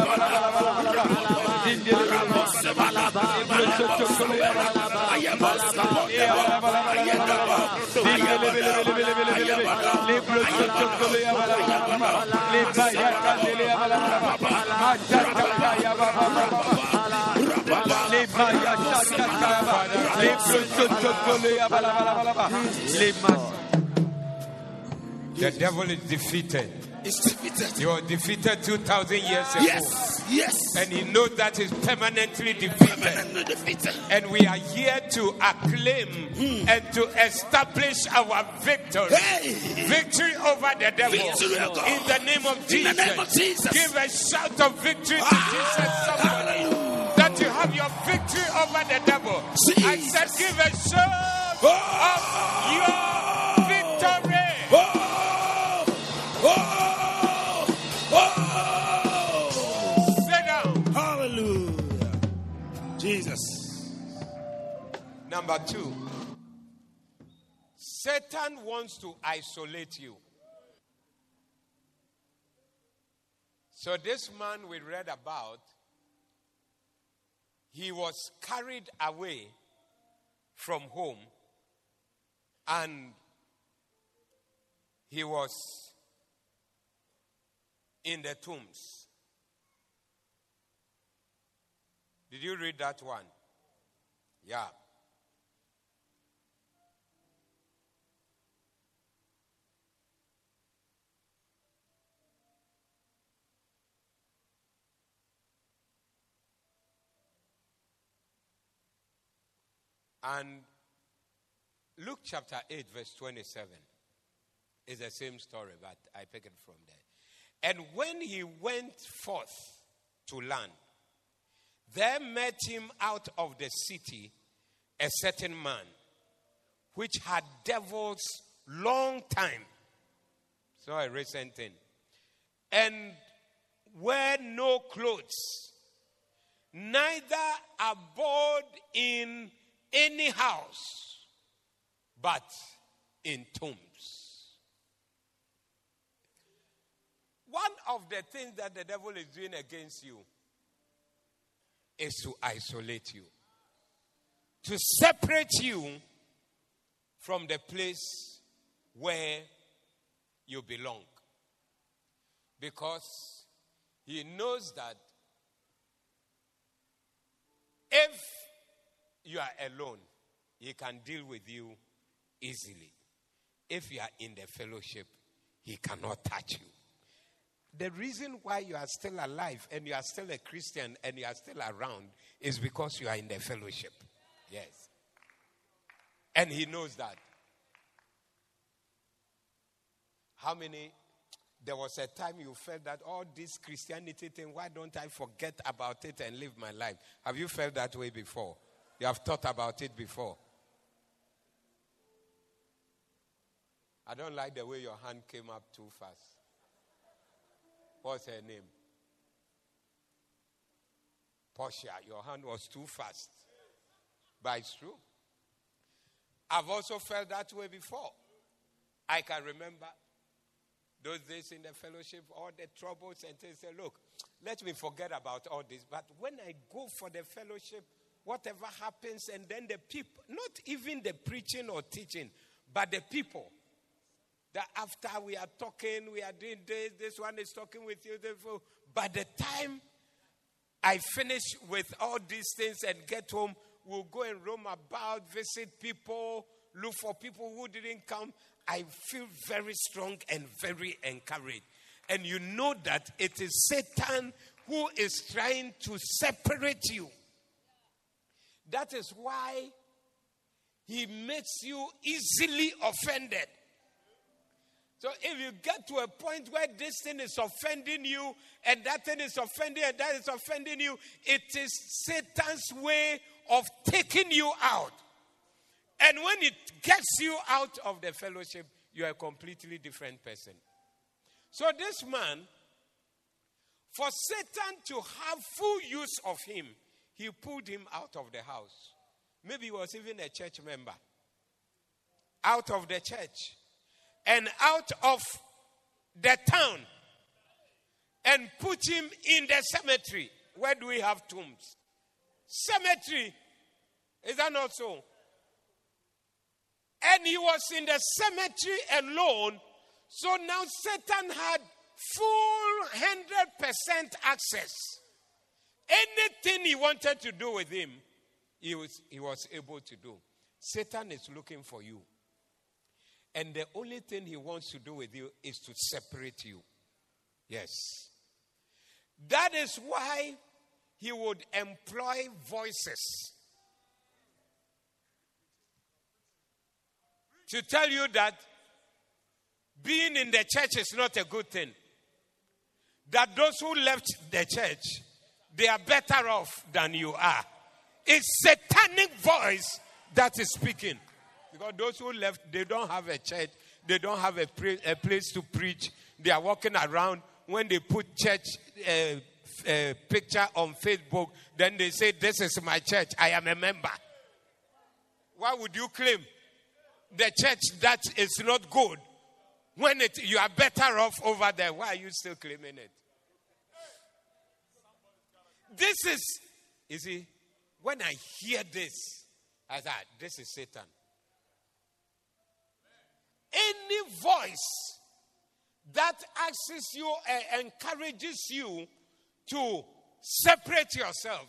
devil is defeated. It's defeated. You were defeated 2,000 years ago. Yes. Yes. And he knows that he's permanently defeated. Permanently defeated. And we are here to acclaim and to establish our victory. Hey. Victory over the devil. Victory, oh In the name of In Jesus. the name of Jesus. Give a shout of victory to Ah, Jesus. Somebody. hallelujah. That you have your victory over the devil. I said, give a shout Oh. of your victory. Oh. Oh. Oh. Sit down. Hallelujah. Jesus. Number two, Satan wants to isolate you. So, this man we read about, he was carried away from home and he was in the tombs. Did you read that one? Yeah. And Luke chapter 8, verse 27 is the same story, but I pick it from there. And when he went forth to land, there met him out of the city a certain man which had devils long time. So a recent thing. And wear no clothes, neither abode in any house, but in tombs. One of the things that the devil is doing against you is to isolate you, to separate you from the place where you belong. Because he knows that if you are alone, he can deal with you easily. If you are in the fellowship, he cannot touch you. the reason why you are still alive and you are still a Christian and you are still around is because you are in the fellowship. Yes. And he knows that. How many? There was a time you felt that all this Christianity thing, why don't I forget about it and live my life? Have you felt that way before? You have thought about it before. I don't like the way your hand came up too fast. What's her name? Portia. Your hand was too fast. But it's true. I've also felt that way before. I can remember those days in the fellowship, all the troubles, and they say, Look, let me forget about all this. But when I go for the fellowship, whatever happens, and then the people, not even the preaching or teaching, but the people, that after we are talking, we are doing this, this one is talking with you. Therefore, by the time I finish with all these things and get home, we'll go and roam about, visit people, look for people who didn't come. I feel very strong and very encouraged. And you know that it is Satan who is trying to separate you. That is why he makes you easily offended. So if you get to a point where this thing is offending you and that thing is offending and that is offending you, it is Satan's way of taking you out. And when it gets you out of the fellowship, you are a completely different person. So this man, for Satan to have full use of him, he pulled him out of the house. Maybe he was even a church member. Out of the church and out of the town and put him in the cemetery. Where do we have tombs? Cemetery. Is that not so? And he was in the cemetery alone. So now Satan had full 100% access. Anything he wanted to do with him, he was, he was able to do. Satan is looking for you. And the only thing he wants to do with you is to separate you. Yes. That is why he would employ voices to tell you that being in the church is not a good thing. That those who left the church, they are better off than you are. It's satanic voice that is speaking. Because those who left, they don't have a church, they don't have a, pre- a place to preach. They are walking around. When they put church uh, uh, picture on Facebook, then they say, This is my church, I am a member. Why would you claim the church that is not good when it, you are better off over there? Why are you still claiming it? This is, you see, when I hear this, I thought, ah, this is Satan any voice that asks you and encourages you to separate yourself,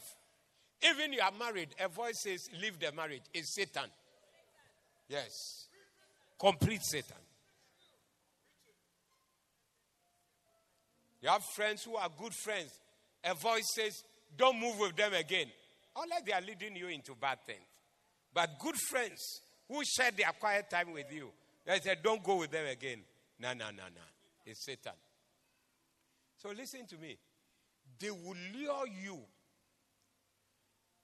even you are married, a voice says, Leave the marriage, is Satan. Yes. Complete Satan. You have friends who are good friends. A voice says, Don't move with them again. Unless they are leading you into bad things. But good friends who share their quiet time with you, they said, Don't go with them again. No, no, no, no. It's Satan. So listen to me. They will lure you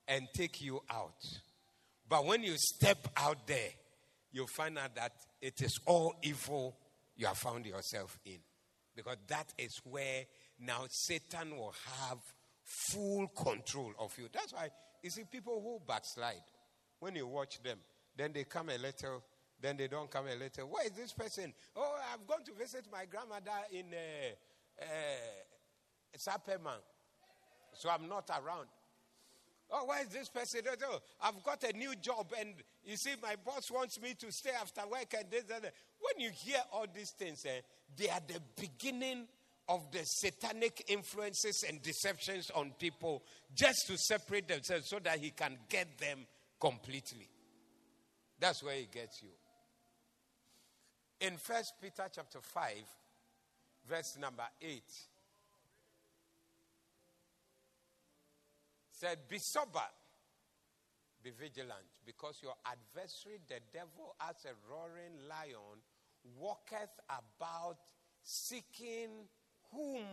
and take you out. But when you step out there, you'll find out that it is all evil you have found yourself in. Because that is where now Satan will have full control of you. That's why you see people who backslide. When you watch them, then they come a little then they don't come a later. Where is this person? Oh, I've gone to visit my grandmother in uh, uh, Sapperman. So I'm not around. Oh, where is this person? Oh, I've got a new job, and you see, my boss wants me to stay after work and this and that. When you hear all these things, eh, they are the beginning of the satanic influences and deceptions on people just to separate themselves so that he can get them completely. That's where he gets you. In First Peter chapter 5, verse number 8. Said, Be sober, be vigilant, because your adversary, the devil, as a roaring lion, walketh about seeking whom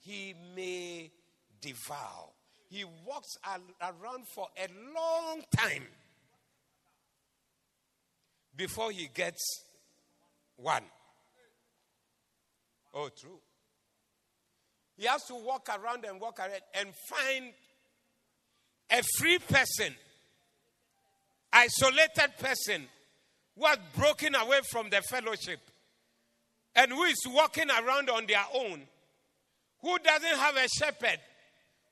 he may devour. He walks around for a long time before he gets one. Oh, true. He has to walk around and walk around and find a free person, isolated person who has broken away from the fellowship and who is walking around on their own, who doesn't have a shepherd,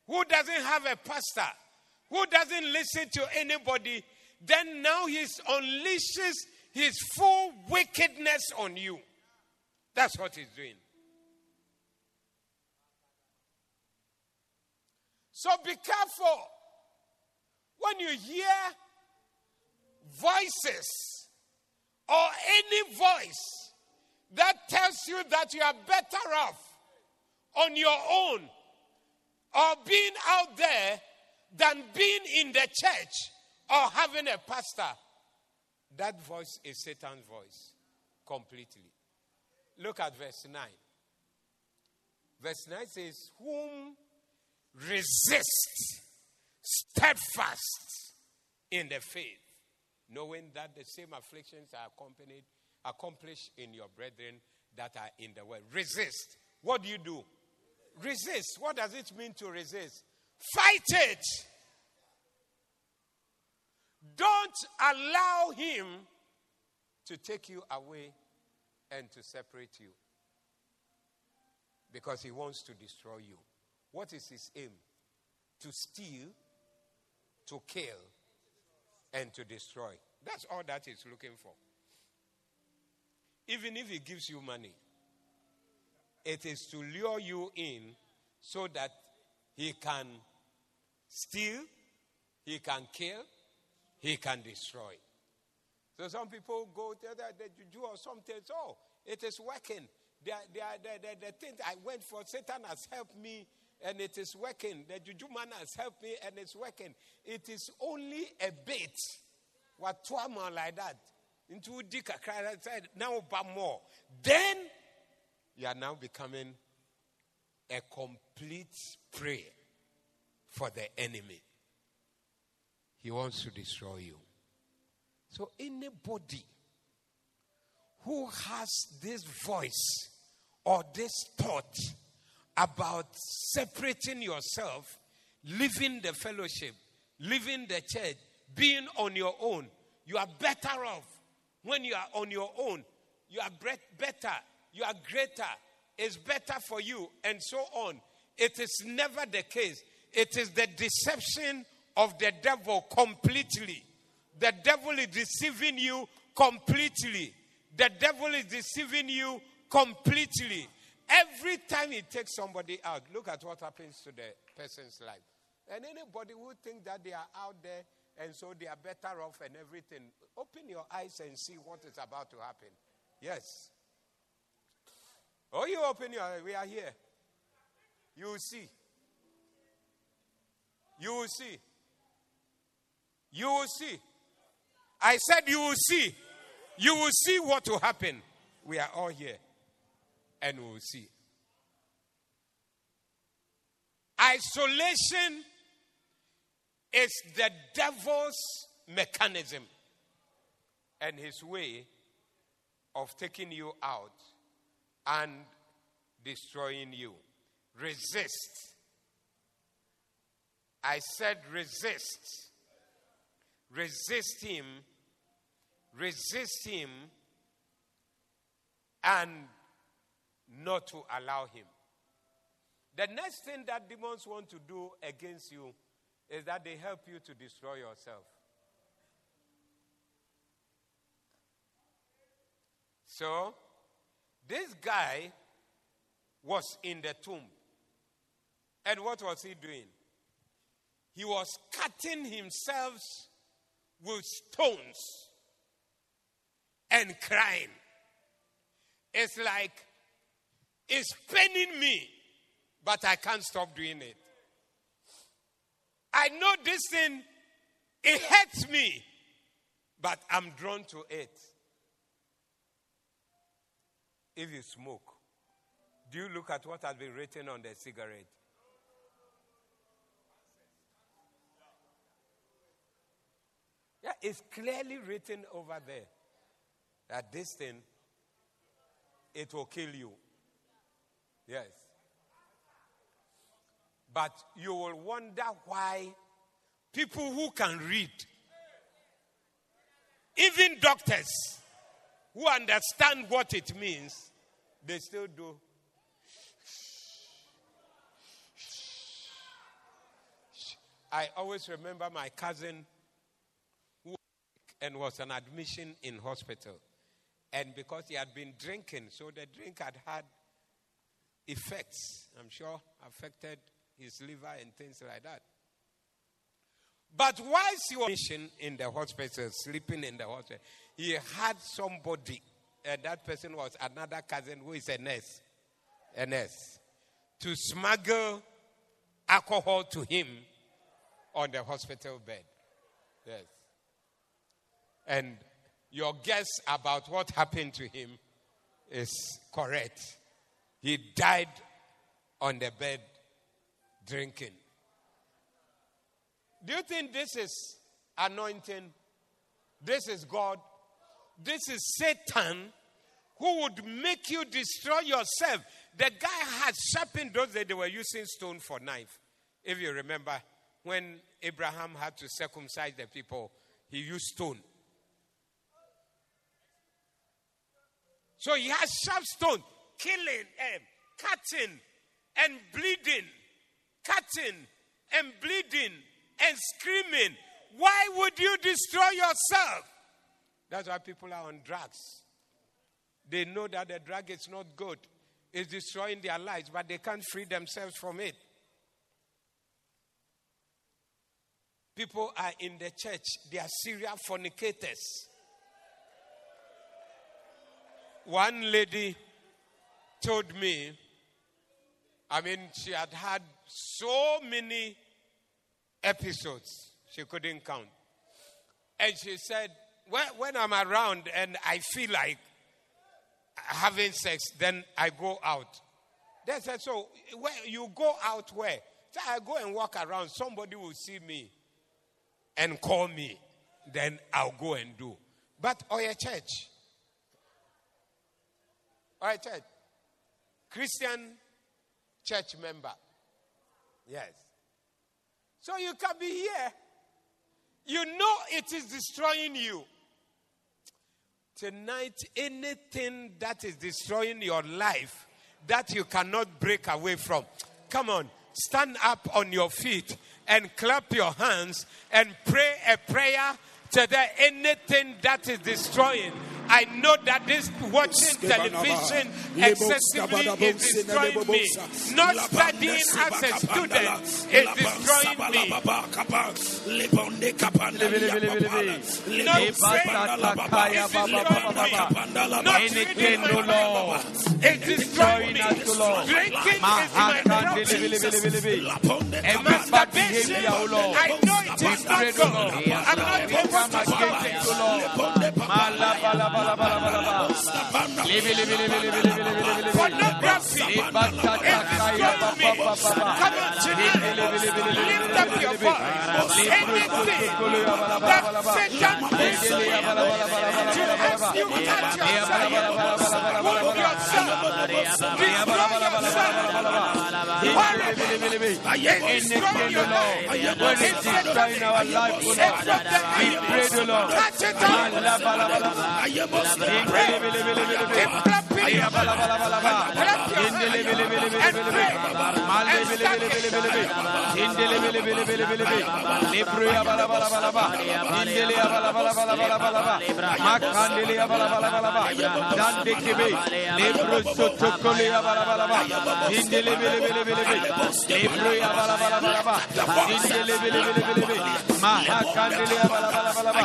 who doesn't have a pastor, who doesn't listen to anybody, then now he unleashes his full wickedness on you. That's what he's doing. So be careful when you hear voices or any voice that tells you that you are better off on your own or being out there than being in the church or having a pastor, that voice is Satan's voice completely. Look at verse 9. Verse 9 says, Whom resist steadfast in the faith, knowing that the same afflictions are accompanied, accomplished in your brethren that are in the world. Resist. What do you do? Resist. What does it mean to resist? Fight it. Don't allow him to take you away and to separate you because he wants to destroy you. What is his aim? To steal, to kill, and to destroy. That's all that he's looking for. Even if he gives you money, it is to lure you in so that he can steal, he can kill, he can destroy. So some people go to the, the juju or something. Oh, it is working. The, the, the, the, the thing I went for, Satan has helped me and it is working. The juju man has helped me and it's working. It is only a bit. What trauma like that? Into Dika said, now but more. Then you are now becoming a complete prey for the enemy. He wants to destroy you. So anybody who has this voice or this thought about separating yourself, leaving the fellowship, leaving the church, being on your own. You are better off when you are on your own. You are better. You are greater. It's better for you, and so on. It is never the case. It is the deception of the devil completely. The devil is deceiving you completely. The devil is deceiving you completely. Every time he takes somebody out, look at what happens to the person's life. And anybody who thinks that they are out there and so they are better off and everything, open your eyes and see what is about to happen. Yes. Oh, you open your eyes. We are here. You will see. You will see. You will see. I said, You will see. You will see what will happen. We are all here and we'll see. Isolation is the devil's mechanism and his way of taking you out and destroying you. Resist. I said resist. Resist him. Resist him and not to allow him. The next thing that demons want to do against you is that they help you to destroy yourself. So, this guy was in the tomb. And what was he doing? He was cutting himself with stones and crying. It's like it's paining me, but I can't stop doing it. I know this thing, it hurts me, but I'm drawn to it. If you smoke, do you look at what has been written on the cigarette? Yeah, it's clearly written over there that this thing, it will kill you. Yes. But you will wonder why people who can read, even doctors who understand what it means, they still do. I always remember my cousin who and was on admission in hospital. And because he had been drinking, so the drink had had effects, I'm sure, affected his liver and things like that. But whilst he was in the hospital, sleeping in the hospital, he had somebody, and that person was another cousin who is a nurse, a nurse, to smuggle alcohol to him on the hospital bed. Yes. And your guess about what happened to him is correct. He died on the bed drinking. Do you think this is anointing? This is God? This is Satan who would make you destroy yourself. The guy had sharpened those days, they were using stone for knife. If you remember, when Abraham had to circumcise the people, he used stone. So he has sharp stone, killing and cutting and bleeding, cutting and bleeding and screaming. Why would you destroy yourself? That's why people are on drugs. They know that the drug is not good, it's destroying their lives, but they can't free themselves from it. People are in the church, they are serial fornicators. One lady told me, I mean, she had had so many episodes, she couldn't count. And she said, when, I'm around and I feel like having sex, then I go out. They said, So where you go out where? So I go and walk around. Somebody will see me and call me. Then I'll go and do. But oh, or a church. Oh, or a church. Christian church member. Yes. So you can be here. You know it is destroying you. Tonight, anything that is destroying your life that you cannot break away from, come on, stand up on your feet and clap your hands and pray a prayer to the anything that is destroying I know that this watching television excessively is destroying me. Not studying as a student is destroying me. Not praying Not reading the Bible is destroying me. Drinking is my problem. And masturbation, I know it is not God. I'm not supposed to stop it. Pornography is destroying me. Come on tonight. Lift up your voice. Anything that Satan puts to have you cut yourself, wound yourself, destroy yourself. Destroy your life. When it's destroying our life, we pray the Lord. Touch it up. Malia bala bala bala ba. Indele bele bele bele bele be. Malle bele bele bele bele be. Indele bele bele bele bele be. Lebruya bala bala bala ba. Indele ya bala bala bala bala bala ba. Makandele ya bala bala bala ba. Dande kebe. Lebru soto kole ya bala bala ba. Indele bele bele bele be. Lebruya bala bala bala ba. Indele bele bele bele be. Mahakandele ya bala bala bala ba.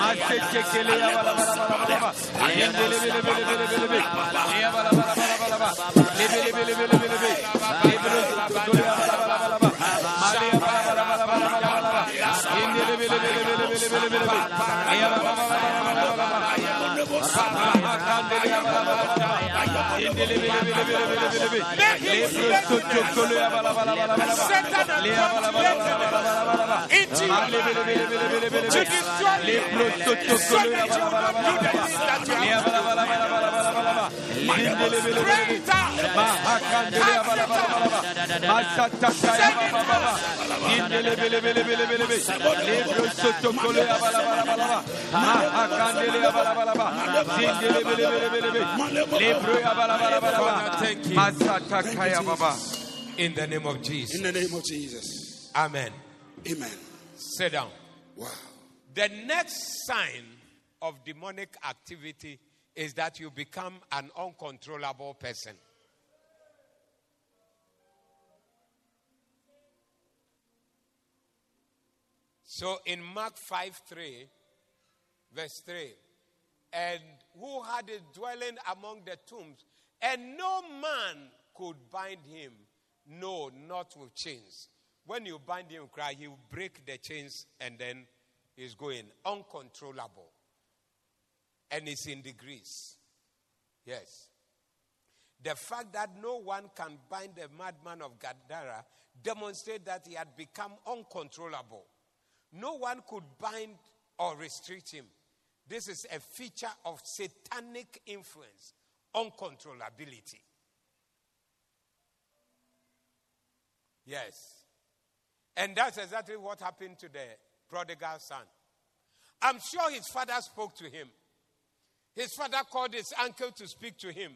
Masekekele ya bala bala bala ba. Indele bele bele bele bele be. Into in the name of Jesus. In the name of Jesus. Amen. Amen. Sit down. Wow. The next sign of demonic activity is that you become an uncontrollable person. So in Mark 5 3, verse 3, and who had a dwelling among the tombs, and no man could bind him, no, not with chains. When you bind him, cry, he will break the chains and then he's going uncontrollable. And it's in degrees. Yes. The fact that no one can bind the madman of Gadara demonstrates that he had become uncontrollable. No one could bind or restrict him. This is a feature of satanic influence, uncontrollability. Yes. And that's exactly what happened to the prodigal son. I'm sure his father spoke to him. His father called his uncle to speak to him.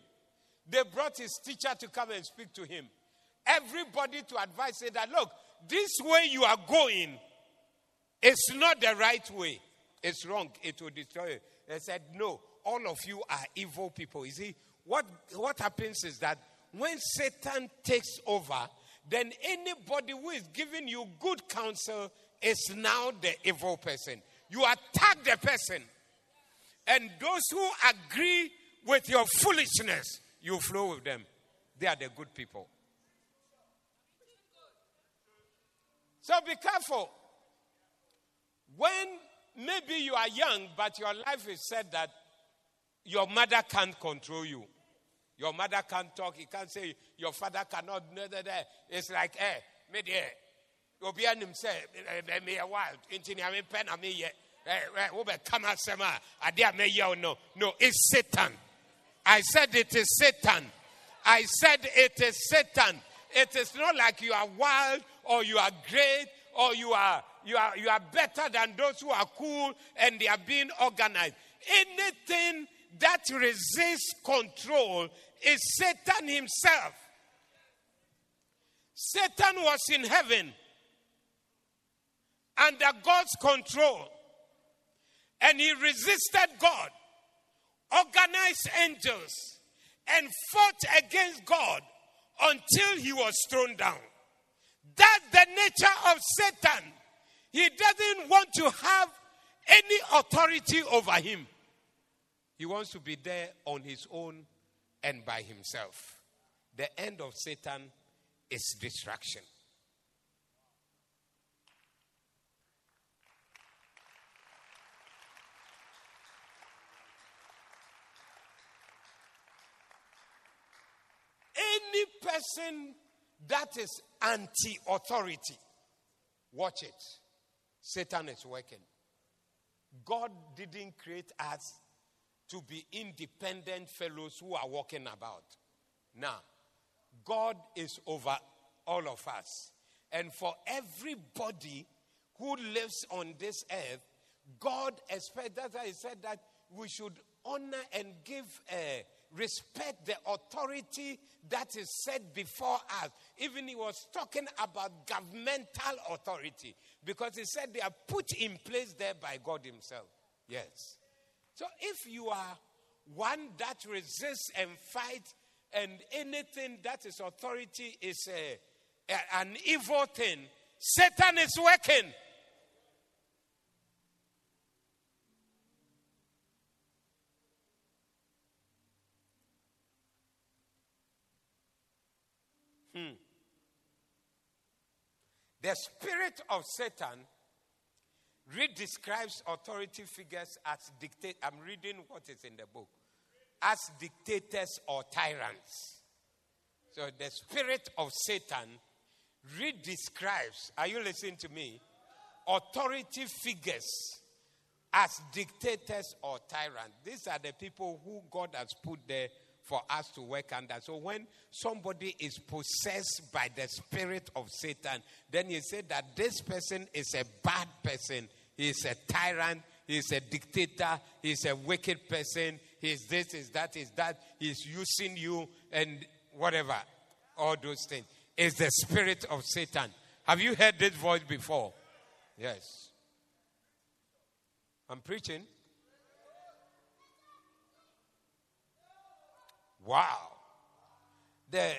They brought his teacher to come and speak to him. Everybody to advise said that, look, this way you are going is not the right way. It's wrong. It will destroy you. They said, no, all of you are evil people. You see, what, what happens is that when Satan takes over, then anybody who is giving you good counsel is now the evil person. You attack the person. And those who agree with your foolishness, you flow with them. They are the good people. So be careful. When maybe you are young, but your life is said that your mother can't control you. Your mother can't talk. He can't say your father cannot. It's like, eh, me there. Obi anim say, me a wild. Ni ame pen ye. Eh, Eh, eh, ye no. No, it's Satan. I said it is Satan. I said it is Satan. It is not like you are wild or you are great or you are you are you are better than those who are cool and they are being organized. Anything that resists control is Satan himself. Satan was in heaven under God's control and he resisted God, organized angels, and fought against God until he was thrown down. That's the nature of Satan. He doesn't want to have any authority over him. He wants to be there on his own and by himself. The end of Satan is destruction. Any person that is anti authority, watch it. Satan is working. God didn't create us to be independent fellows who are walking about. Now, God is over all of us. And for everybody who lives on this earth, God expects, that's why He said that we should honor and give uh, respect the authority that is set before us. Even He was talking about governmental authority because He said they are put in place there by God Himself. Yes. So if you are one that resists and fights, and anything that is authority is a, a, an evil thing, Satan is working. The spirit of Satan Read describes authority figures as dictate. I'm reading what is in the book. As dictators or tyrants. So the spirit of Satan read describes. Are you listening to me? Authority figures as dictators or tyrants. These are the people who God has put there for us to work under. So when somebody is possessed by the spirit of Satan, then you say that this person is a bad person, he is a tyrant, he is a dictator, he is a wicked person, he is this, is that, is that, he's using you and whatever. All those things. Is the spirit of Satan. Have you heard this voice before? Yes. I'm preaching. Wow. The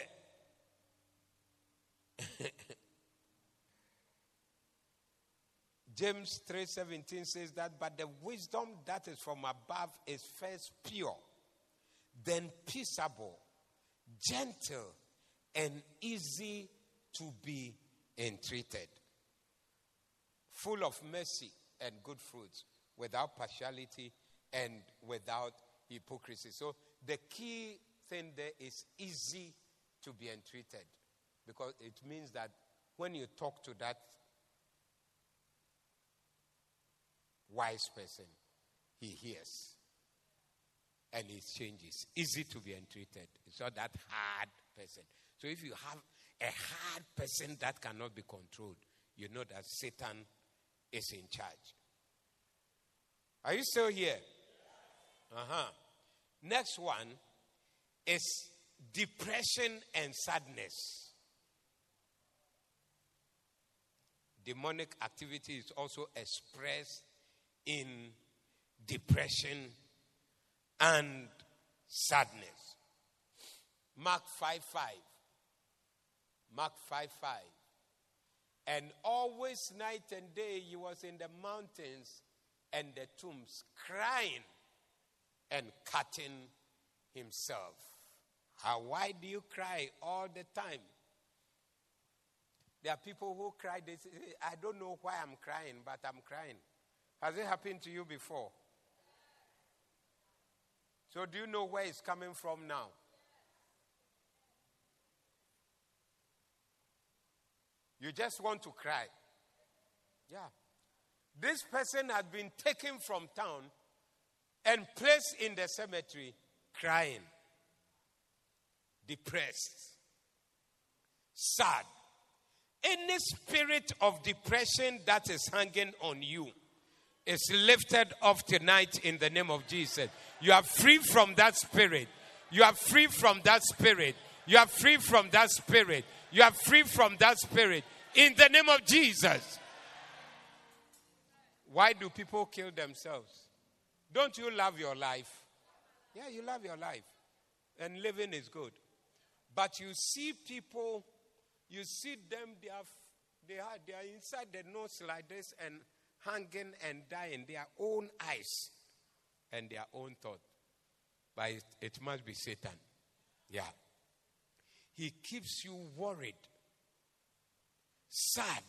*laughs* James 3:17 says that but the wisdom that is from above is first pure then peaceable gentle and easy to be entreated full of mercy and good fruits without partiality and without hypocrisy so the key thing there is easy to be entreated because it means that when you talk to that wise person, he hears and he changes. Easy to be entreated. It's not that hard person. So if you have a hard person that cannot be controlled, you know that Satan is in charge. Are you still here? Uh huh. Next one is depression and sadness. Demonic activity is also expressed in depression and sadness. Mark 5 5. Mark 5 5. And always night and day he was in the mountains and the tombs crying and cutting himself. Why do you cry all the time? There are people who cry, they say, I don't know why I'm crying, but I'm crying. Has it happened to you before? So, do you know where it's coming from now? You just want to cry. Yeah. This person had been taken from town and placed in the cemetery crying, depressed, sad. Any spirit of depression that is hanging on you is lifted off tonight in the name of Jesus. You are free from that spirit. You are free from that spirit. You are free from that spirit. You are free from that spirit in the name of Jesus. Why do people kill themselves? Don't you love your life? Yeah, you love your life. And living is good. But you see people, you see them, they, have, they, are, they are inside the nose like this and hanging and dying, their own eyes and their own thought. But it, it must be Satan. Yeah. He keeps you worried, sad,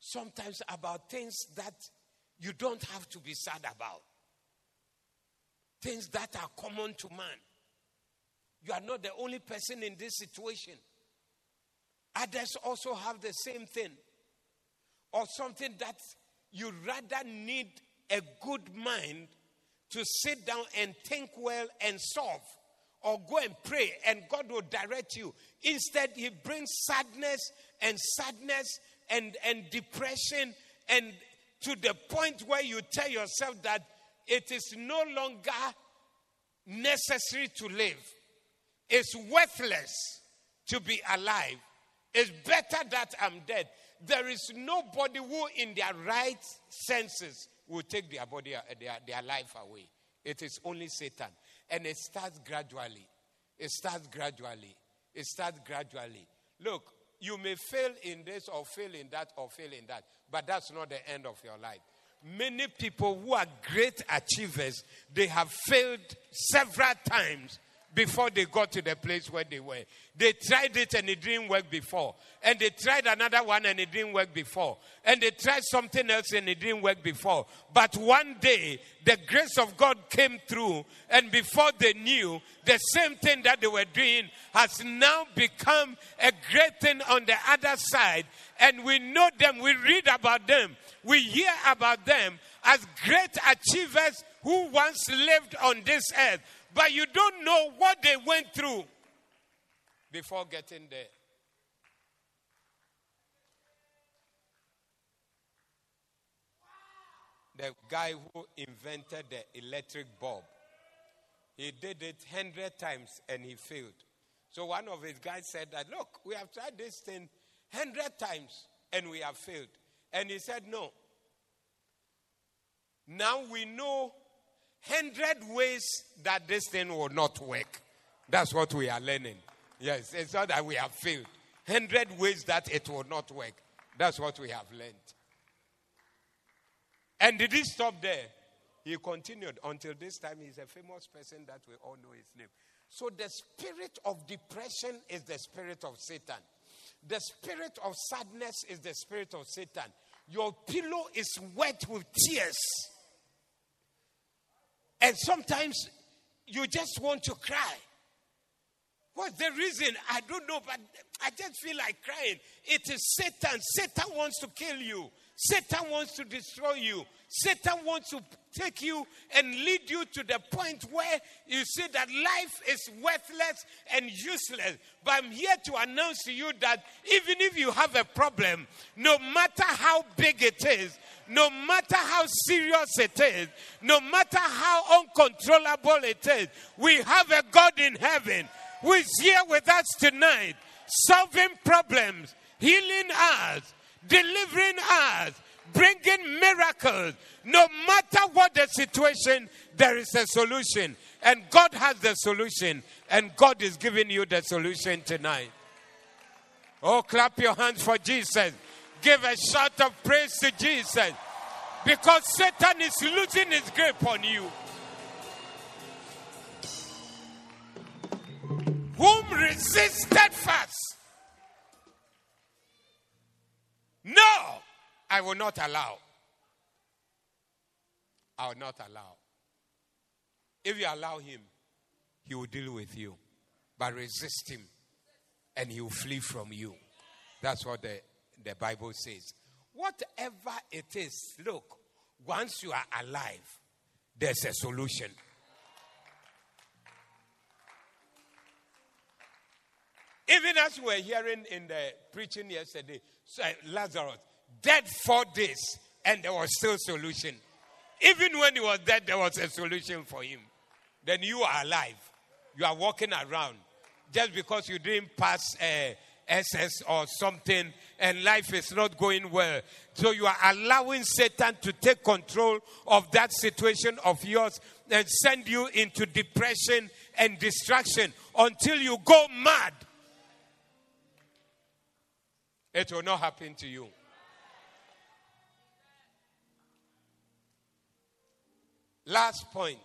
sometimes about things that you don't have to be sad about. Things that are common to man. You are not the only person in this situation. Others also have the same thing. Or something that you rather need a good mind to sit down and think well and solve or go and pray and God will direct you. Instead, He brings sadness and sadness and, and depression and to the point where you tell yourself that it is no longer necessary to live. It's worthless to be alive. It's better that I'm dead. There is nobody who, in their right senses, will take their body, uh, their, their life away. It is only Satan. And it starts gradually. It starts gradually. It starts gradually. Look, you may fail in this or fail in that or fail in that, but that's not the end of your life. Many people who are great achievers, they have failed several times before they got to the place where they were. They tried it and it didn't work before. And they tried another one and it didn't work before. And they tried something else and it didn't work before. But one day, the grace of God came through, and before they knew, the same thing that they were doing has now become a great thing on the other side. And we know them, we read about them, we hear about them as great achievers who once lived on this earth but you don't know what they went through before getting there. The guy who invented the electric bulb, he did it 100 times and he failed. So one of his guys said that, look, we have tried this thing 100 times and we have failed. And he said, no. Now we know hundred ways that this thing will not work. That's what we are learning. Yes, it's not that we have failed. Hundred ways that it will not work. That's what we have learned. And did he stop there? He continued until this time he's a famous person that we all know his name. So the spirit of depression is the spirit of Satan. The spirit of sadness is the spirit of Satan. Your pillow is wet with tears. And sometimes you just want to cry. What's the reason? I don't know, but I just feel like crying. It is Satan. Satan wants to kill you. Satan wants to destroy you. Satan wants to take you and lead you to the point where you see that life is worthless and useless. But I'm here to announce to you that even if you have a problem, no matter how big it is, no matter how serious it is, no matter how uncontrollable it is, we have a God in heaven who is here with us tonight, solving problems, healing us, delivering us, bringing miracles. No matter what the situation, there is a solution. And God has the solution. And God is giving you the solution tonight. Oh, clap your hands for Jesus. Give a shout of praise to Jesus. Because Satan is losing his grip on you. Whom resisted first? No, I will not allow. I will not allow. If you allow him, he will deal with you. But resist him, and he will flee from you. That's what the, the Bible says. Whatever it is, look, once you are alive, there's a solution. Even as we were hearing in the preaching yesterday, Lazarus, dead four days, and there was still solution. Even when he was dead, there was a solution for him. Then you are alive. You are walking around. Just because you didn't pass uh, SS or something and life is not going well. So you are allowing Satan to take control of that situation of yours and send you into depression and distraction until you go mad. It will not happen to you. Last point.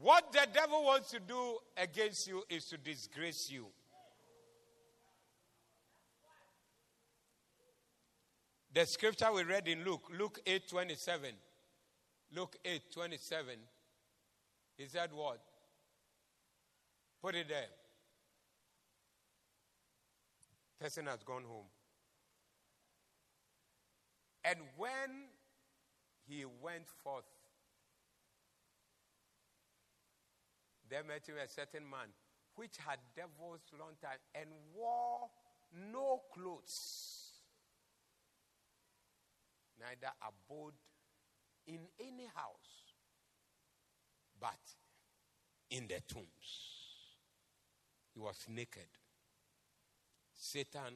What the devil wants to do against you is to disgrace you. The scripture we read in Luke, Luke 8 27. Luke 8 27. He said what? Put it there. Person has gone home. And when he went forth There met him a certain man which had devils long time and wore no clothes, neither abode in any house, but in the tombs. He was naked. Satan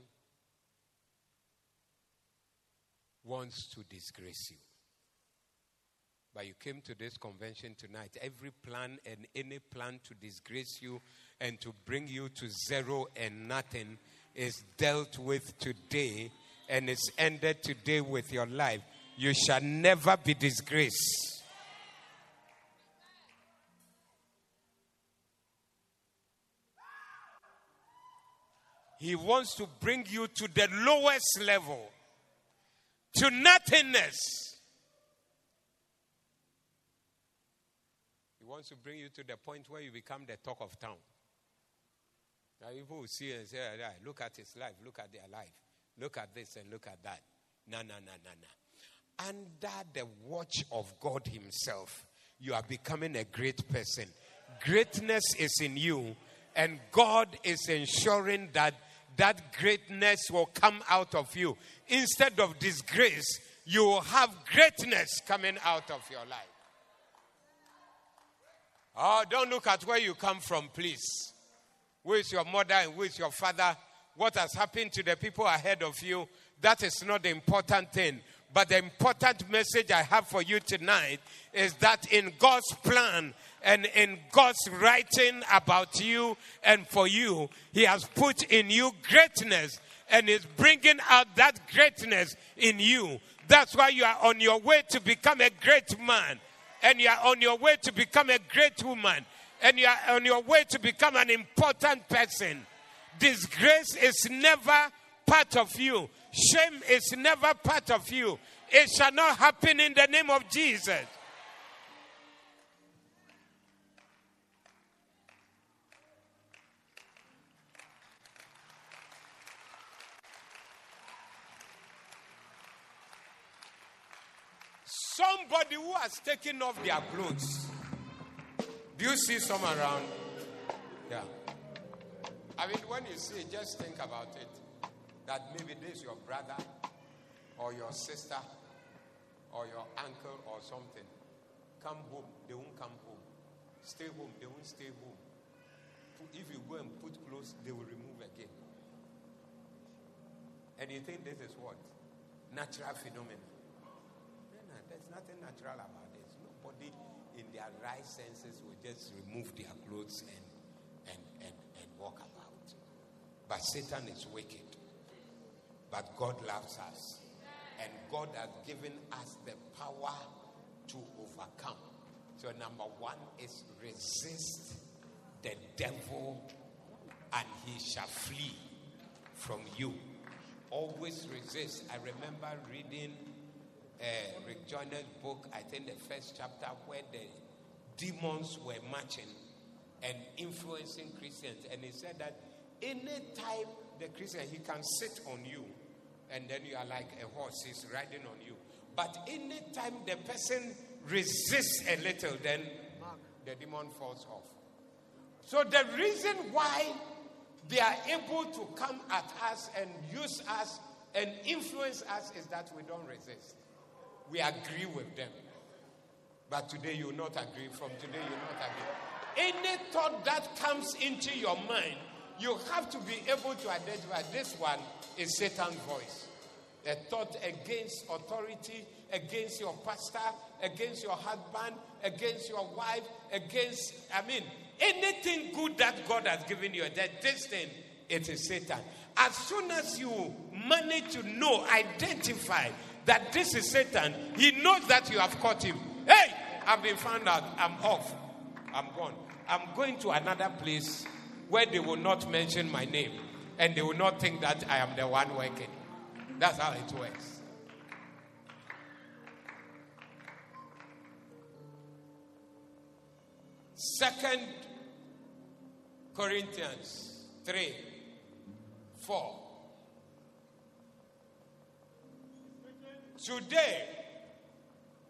wants to disgrace you. But you came to this convention tonight. Every plan and any plan to disgrace you and to bring you to zero and nothing is dealt with today and it's ended today with your life. You shall never be disgraced. He wants to bring you to the lowest level, to nothingness. He wants to bring you to the point where you become the talk of town. Now, people will see and say, ah, look at his life, look at their life, look at this and look at that. No, no, no, no, no. Under the watch of God Himself, you are becoming a great person. Greatness is in you, and God is ensuring that that greatness will come out of you. Instead of disgrace, you will have greatness coming out of your life. Oh, don't look at where you come from, please. Who is your mother and who is your father? What has happened to the people ahead of you? That is not the important thing. But the important message I have for you tonight is that in God's plan and in God's writing about you and for you, He has put in you greatness and is bringing out that greatness in you. That's why you are on your way to become a great man and you are on your way to become a great woman and you are on your way to become an important person. Disgrace is never part of you. Shame is never part of you. It shall not happen in the name of Jesus. Somebody who has taken off their clothes. Do you see some around? Yeah. I mean, when you see just think about it that maybe this is your brother or your sister or your uncle or something. Come home, they won't come home. Stay home, they won't stay home. If you go and put clothes, they will remove again. And you think this is what? Natural phenomenon. There's nothing natural about this. Nobody in their right senses will just remove their clothes and, and, and, and walk about. But Satan is wicked. But God loves us. And God has given us the power to overcome. So, number one is resist the devil and he shall flee from you. Always resist. I remember reading uh, Rick Joyner's book, I think the first chapter, where the demons were marching and influencing Christians. And he said that anytime the Christian, he can sit on you and then you are like a horse, he's riding on you. But anytime the person resists a little, then the demon falls off. So the reason why they are able to come at us and use us and influence us is that we don't resist. We agree with them. But today you will not agree. From today you will not agree. Any thought that comes into your mind, you have to be able to identify this one is Satan's voice. A thought against authority, against your pastor, against your husband, against your wife, against, I mean, anything good that God has given you, that this thing, it is Satan. As soon as you manage to know, identify that this is Satan, he knows that you have caught him. Hey, I've been found out. I'm off. I'm gone. I'm going to another place where they will not mention my name and they will not think that I am the one working. That's how it works. Second Corinthians 3 4. Today,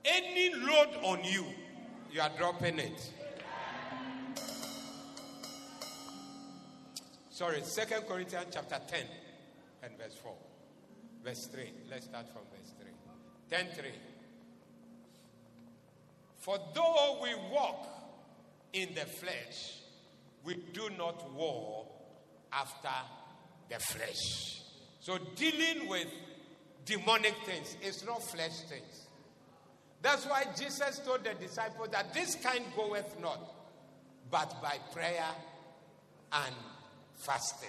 any load on you, you are dropping it. Sorry, Second Corinthians chapter 10 and verse 4. Verse 3. Let's start from verse 3. 10 3. For though we walk in the flesh, we do not war after the flesh. So dealing with demonic things it's not flesh things. That's why Jesus told the disciples that this kind goeth not, but by prayer and fasting.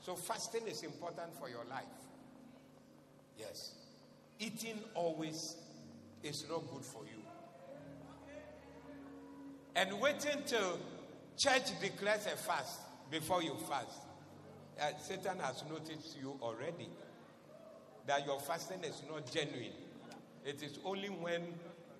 So fasting is important for your life. Yes. Eating always is not good for you. And waiting till church declares a fast before you fast. uh, Satan has noticed you already that your fasting is not genuine. It is only when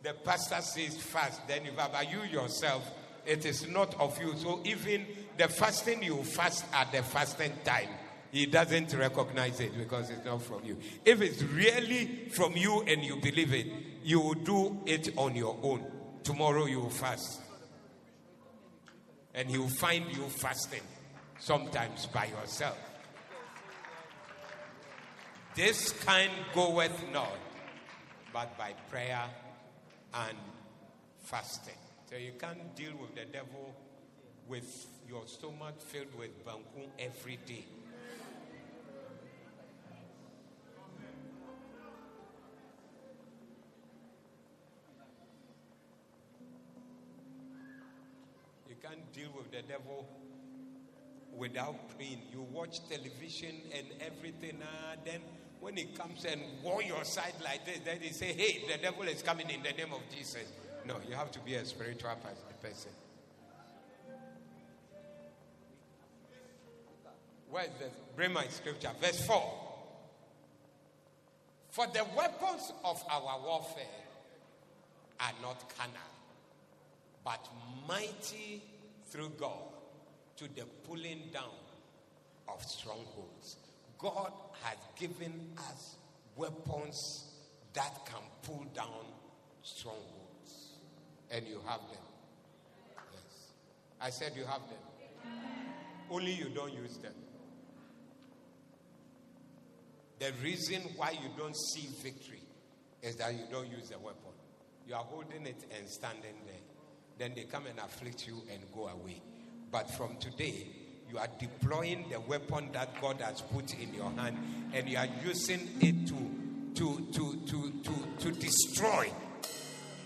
the pastor says fast, then you have, you yourself, it is not of you. So even the fasting you fast at the fasting time, he doesn't recognize it because it's not from you. If it's really from you and you believe it, you will do it on your own. Tomorrow you will fast. And he will find you fasting, sometimes by yourself. This kind goeth not, but by prayer and fasting. So you can't deal with the devil with your stomach filled with banku every day. You can't deal with the devil without praying. You watch television and everything, uh, then when he comes and war your side like this, then he say, hey, the devil is coming in the name of Jesus. No, you have to be a spiritual person. Where's the bring my scripture? Verse 4. For the weapons of our warfare are not carnal, but mighty through God to the pulling down of strongholds. God has given us weapons that can pull down strongholds. And you have them. Yes. I said you have them. Only you don't use them. The reason why you don't see victory is that you don't use the weapon. You are holding it and standing there. Then they come and afflict you and go away. But from today, you are deploying the weapon that God has put in your hand and you are using it to, to, to, to, to, to destroy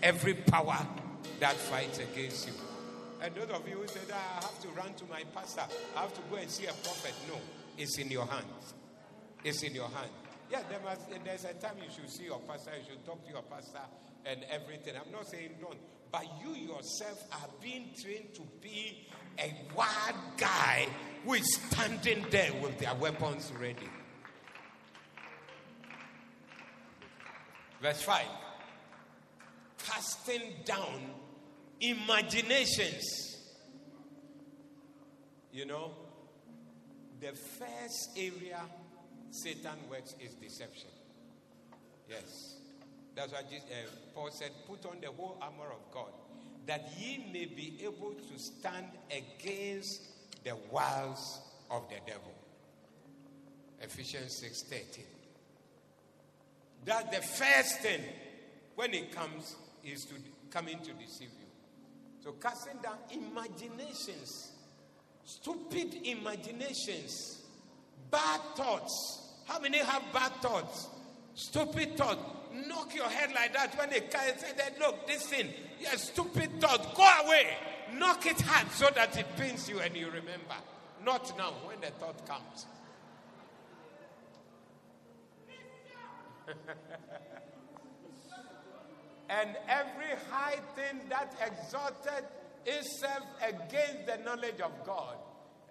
every power that fights against you. And those of you who said, ah, I have to run to my pastor, I have to go and see a prophet. No, it's in your hands. It's in your hand. Yeah, there must, there's a time you should see your pastor, you should talk to your pastor and everything. I'm not saying don't, but you yourself are being trained to be a wild guy who is standing there with their weapons ready. Verse 5 casting down imaginations. You know, the first area Satan works is deception. Yes. That's why uh, Paul said, Put on the whole armor of God, that ye may be able to stand against the wiles of the devil. Ephesians 6 13. That's the first thing when it comes is to come in to deceive you. So casting down imaginations, stupid imaginations, bad thoughts. How many have bad thoughts? Stupid thought. Knock your head like that when they and say that look, this thing, yeah, stupid thought, go away. Knock it hard so that it pains you and you remember. Not now when the thought comes. *laughs* and every high thing that exalted itself against the knowledge of God,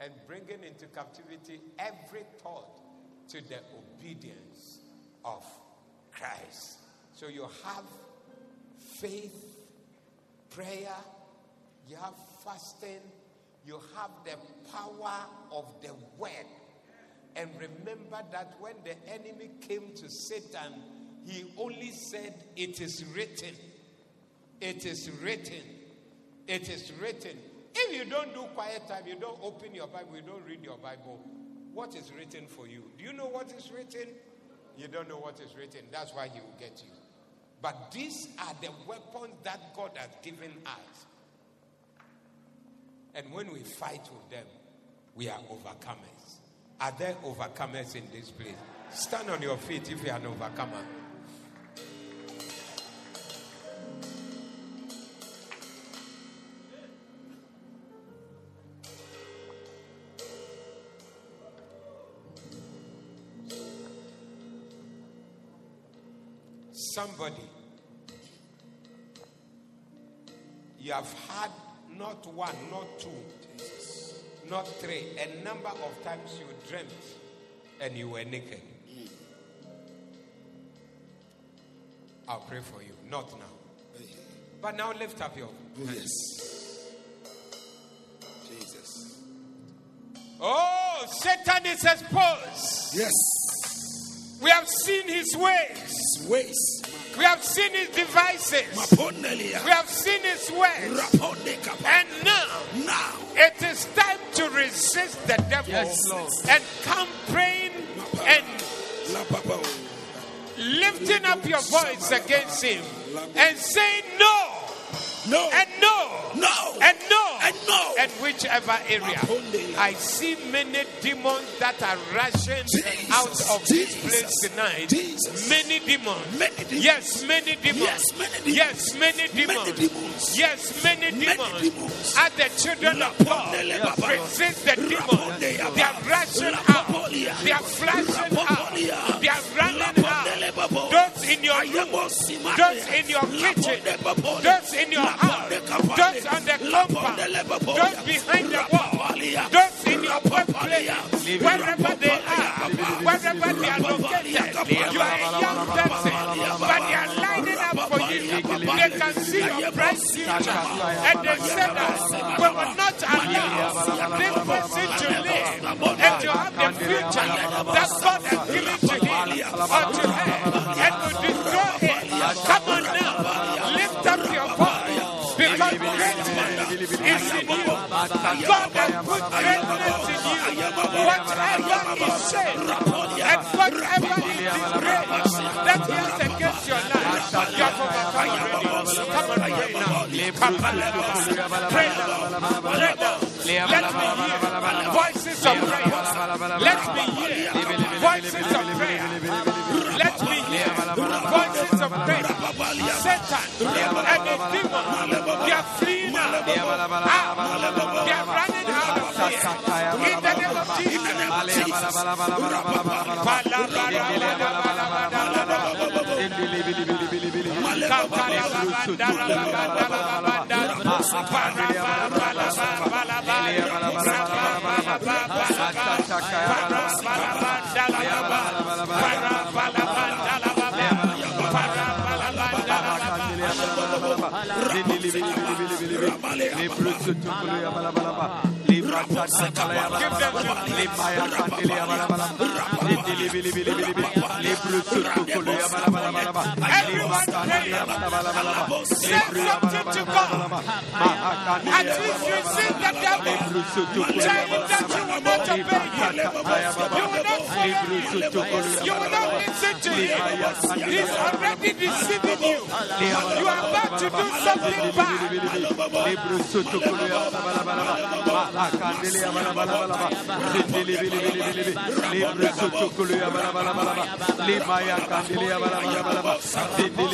and bringing into captivity every thought to the obedience of Christ. So you have faith, prayer, you have fasting, you have the power of the word. And remember that when the enemy came to Satan, he only said, It is written. It is written. It is written. If you don't do quiet time, you don't open your Bible, you don't read your Bible, what is written for you? Do you know what is written? You don't know what is written. That's why he will get you. But these are the weapons that God has given us. And when we fight with them, we are overcomers. Are there overcomers in this place? Stand on your feet if you are an overcomer. Somebody, you have had not one, not two, not three, a number of times you dreamt and you were naked. I'll pray for you. Not now. But now lift up your hands. yes. Jesus. Oh, Satan is exposed. Yes. We have seen his ways. His ways. We have seen his devices. We have seen his ways. And now Now. it is time to resist the devil Yes, and come praying and lifting up your voice against him and saying no No. and no no. and no And no. and whichever area. I see many demons that are rushing Jesus, out of this place tonight. Jesus. Many demons. Many demons. Yes, many demons. Yes, many demons. Yes, many Many demons. demons. Yes, many Many demons. demons. As the children of God resist the demons, they are rushing out. They are flashing out. They are running in your room, Ayamosimane. in your kitchen, Raponde in your house, kapale. on the compound, Rapondele behind the wall, Rapapalia. in your workplace, wherever they are, wherever they are located. You are a young person, but they are They can see your bright future, and they said that we will not allow this person to live and to have the future that God has given to him or to her, and to destroy it. Come on now, lift up your voice because greatness is in you. God has put greatness in you. Whatever is shame and whatever is disgrace voices of prayer. Let me hear voices of prayer. Let me hear voices of prayer. Satan and the demon, they are fleeing. Out. They are running out of fear. In the name of Jesus. Say At least you see the devil. Tell him that will not obey him. You will not follow him. You will not listen to him. He's already deceiving you. You are about to do something bad.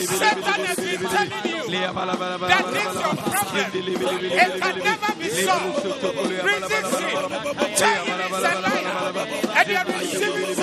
Satan has telling you that your problem. It can never be solved. Resist him. Tell him it's a liar. And you are receiving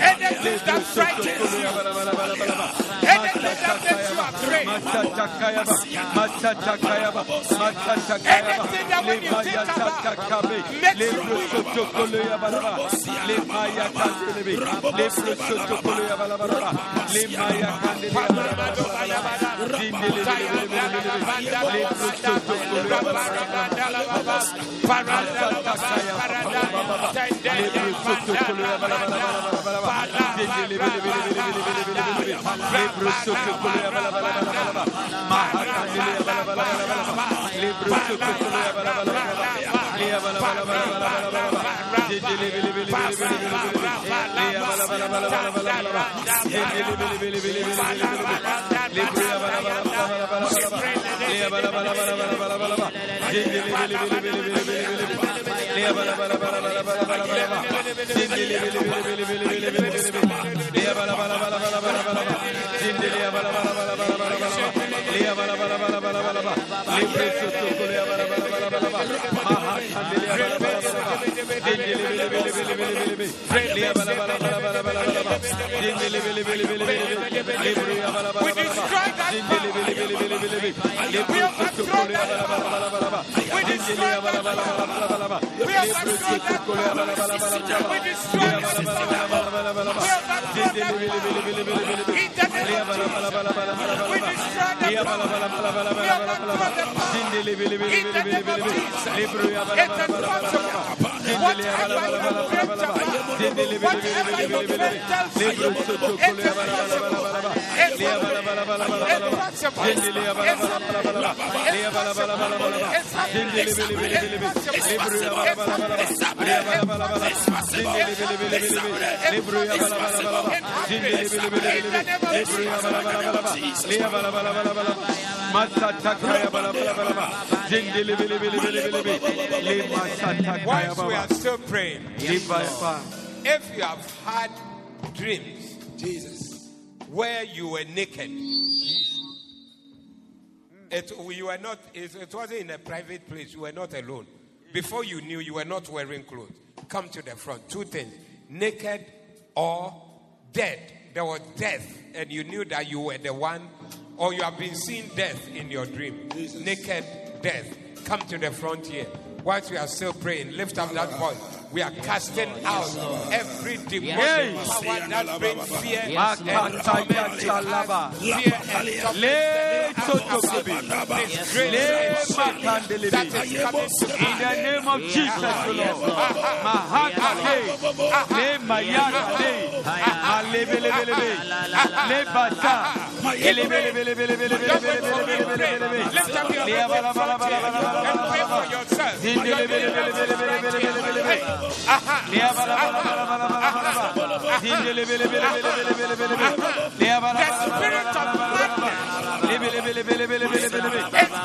Any sickness frightens you, that's one Parada, Libra Libre We destroy that power. We overthrow that power. We destroy that power. We overthrow that power. We destroy that power. We overthrow that power. In the name of Jesus. We destroy that power. We overthrow that power. In the name of Jesus. It's impossible. Whatever you it is possible. It's. Whilst we are still praying, if you have had dreams Jesus. where you were naked, it, you were not, it, it wasn't in a private place, you were not alone. Before you knew, you were not wearing clothes. Come to the front. Two things naked or dead. There was death, and you knew that you were the one, or you have been seeing death in your dream. Naked death. Come to the front here. Whilst we are still praying, lift up that voice. We are casting out every demonic power that brings fear and torment. Fear and. That is coming In the name of Jesus, Lord. Lift up your hands and pray for yourself. The spirit of madness.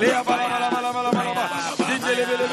Lea Whatever.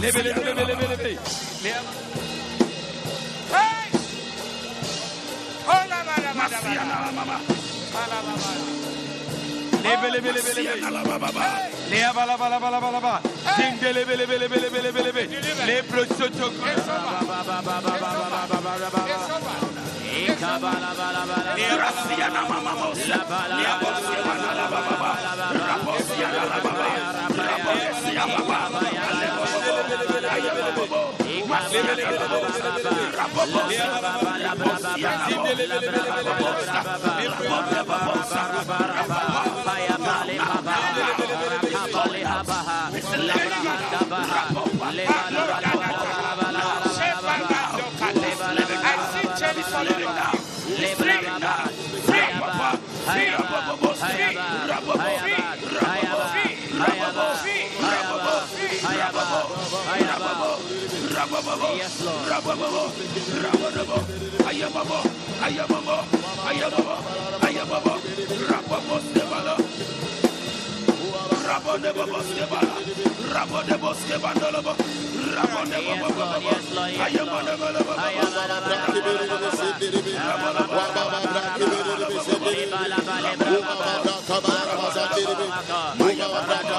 Lebele Baba la, Rabababo, Rabababo, Ayababo, Ayababo, Ayababo, Ayababo, Rababo Stebala, Rabo de Babo Stebala, Rabo de Babo Stebala, Rabo de Babo Babo, Ayabana Babo, Ayabana Babo, Ayabana Babo, Ayabana Babo, Ayabana Babo, Ayabana Babo,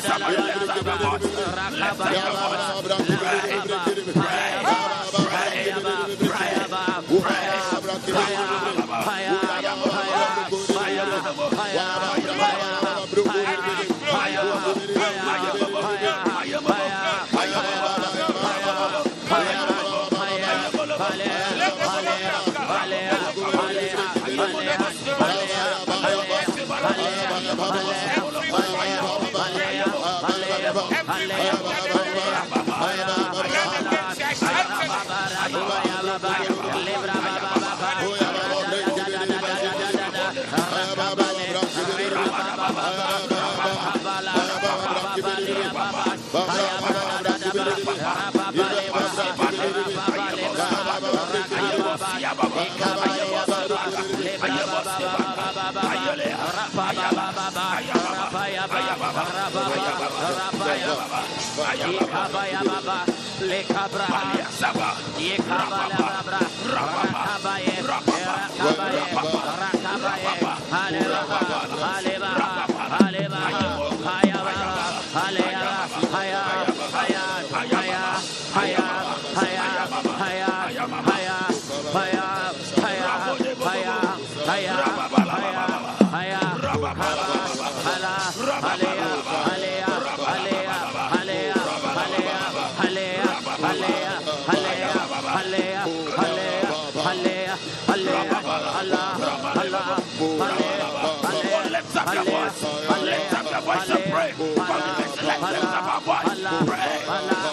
Somebody lift up your voice. Abraham. Yekabala. Pala,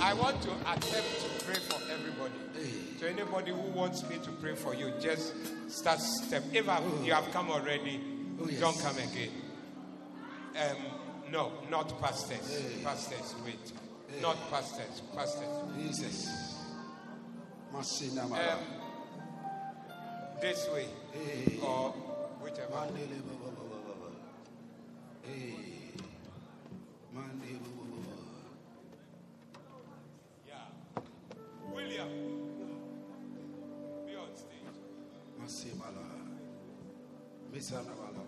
I want to attempt to pray for everybody. So anybody who wants me to pray for you, just start step. If I- you have come already, don't come again. Um, no, not pastors. Hey. Pastors, wait. Hey. Not pastors. Pastors. Jesus. Um, this way. Hey. Or whichever. Yeah. William. Be on stage. Masimala. Misanabala.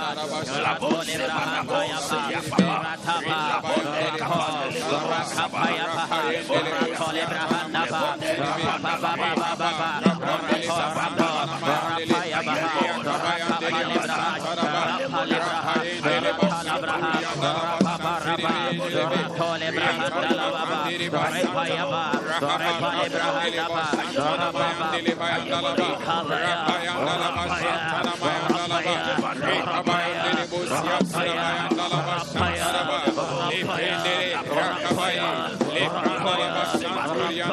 Abraham, Rapaya,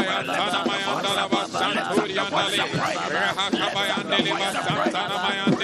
Santana Mayan, Santana Mayan,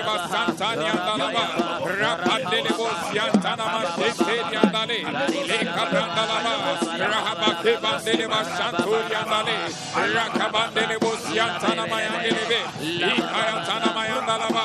Leva Santania Dalaba, Rapandelebo Siantana Mashekeria Dale, Lekabandalaba, Rahabakeba Deleba Santuria Dale, Rakabandelebo Siantana Mayandelebe, Likayantana Mayandalaba,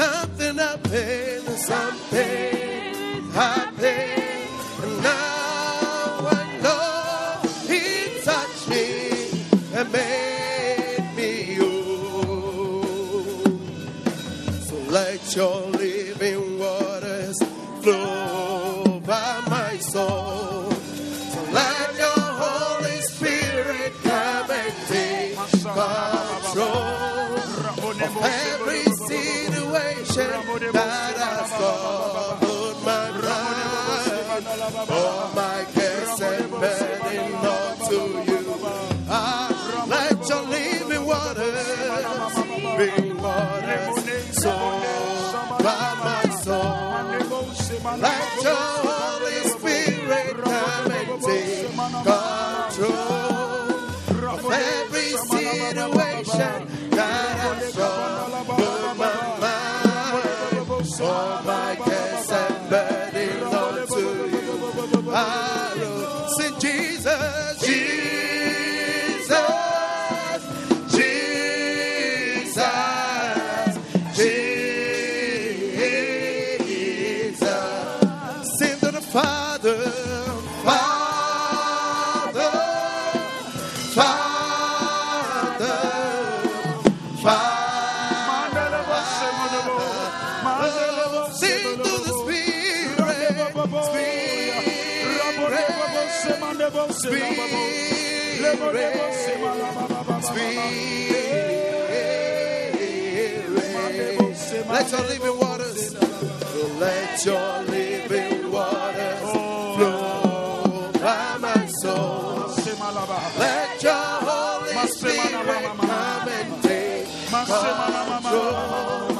Something I something I. And now I know He touched me and made me old. So let your 주신 나라서 Spirit. Let your living waters, let your living waters flow by my soul. Let your Holy Spirit come and take control.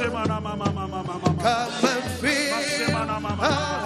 overflowed. Come and feel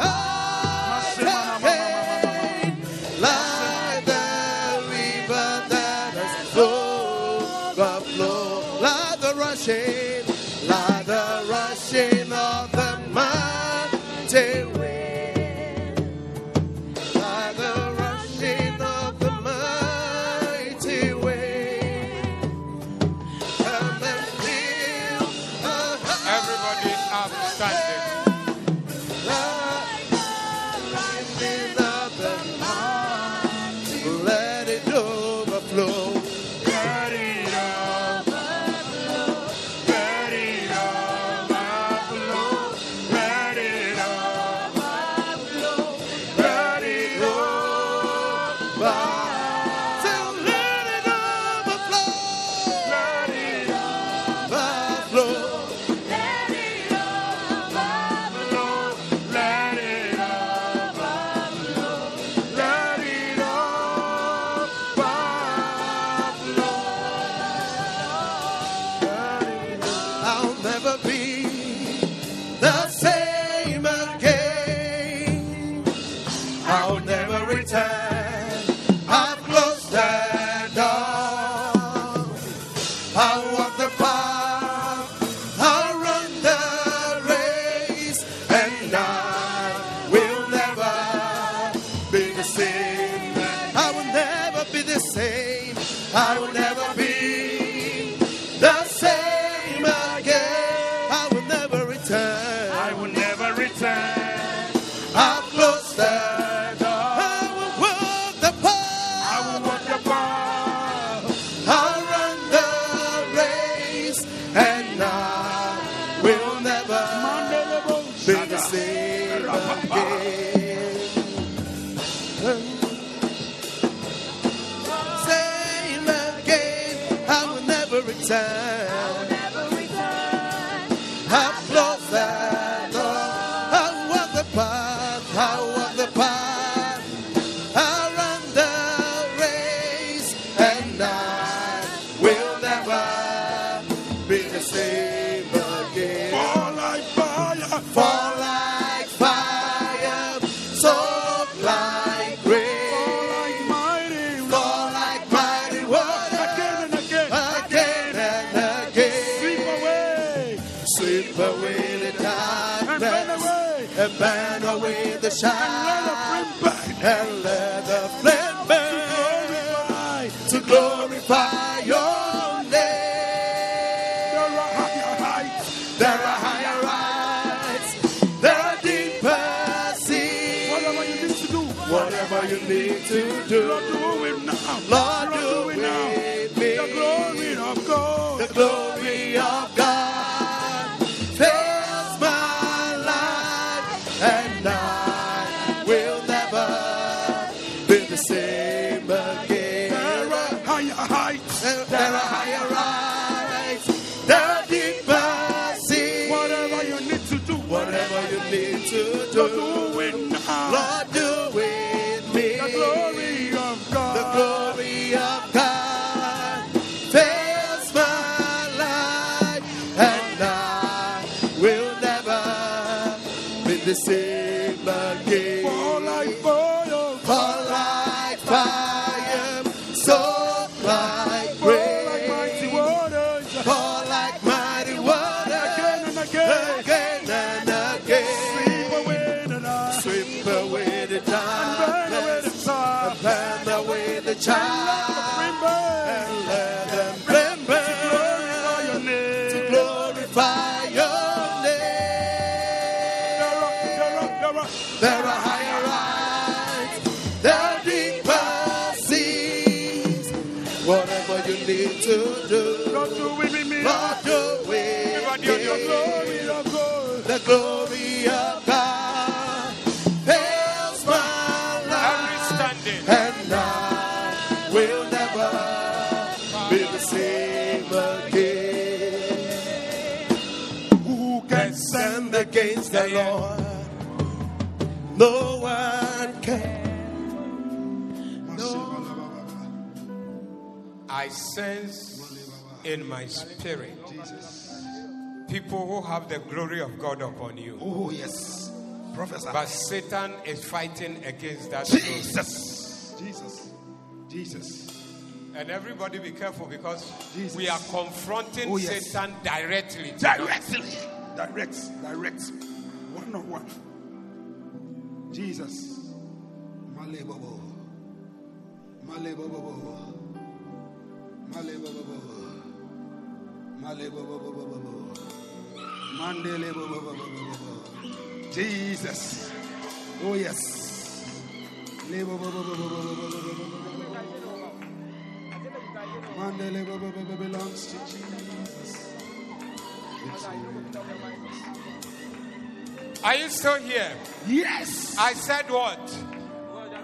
Satan is fighting against that. Jesus. Jesus. Jesus. And everybody be careful because Jesus. we are confronting Oh, yes. Satan directly. Directly. Direct. Direct. One on one. Jesus. Male bobo. Male bobo. Male bobo. Male bobo. Mandele. Jesus. Oh yes. Le. Mandele belongs to Jesus. Are you still here? Yes. I said what?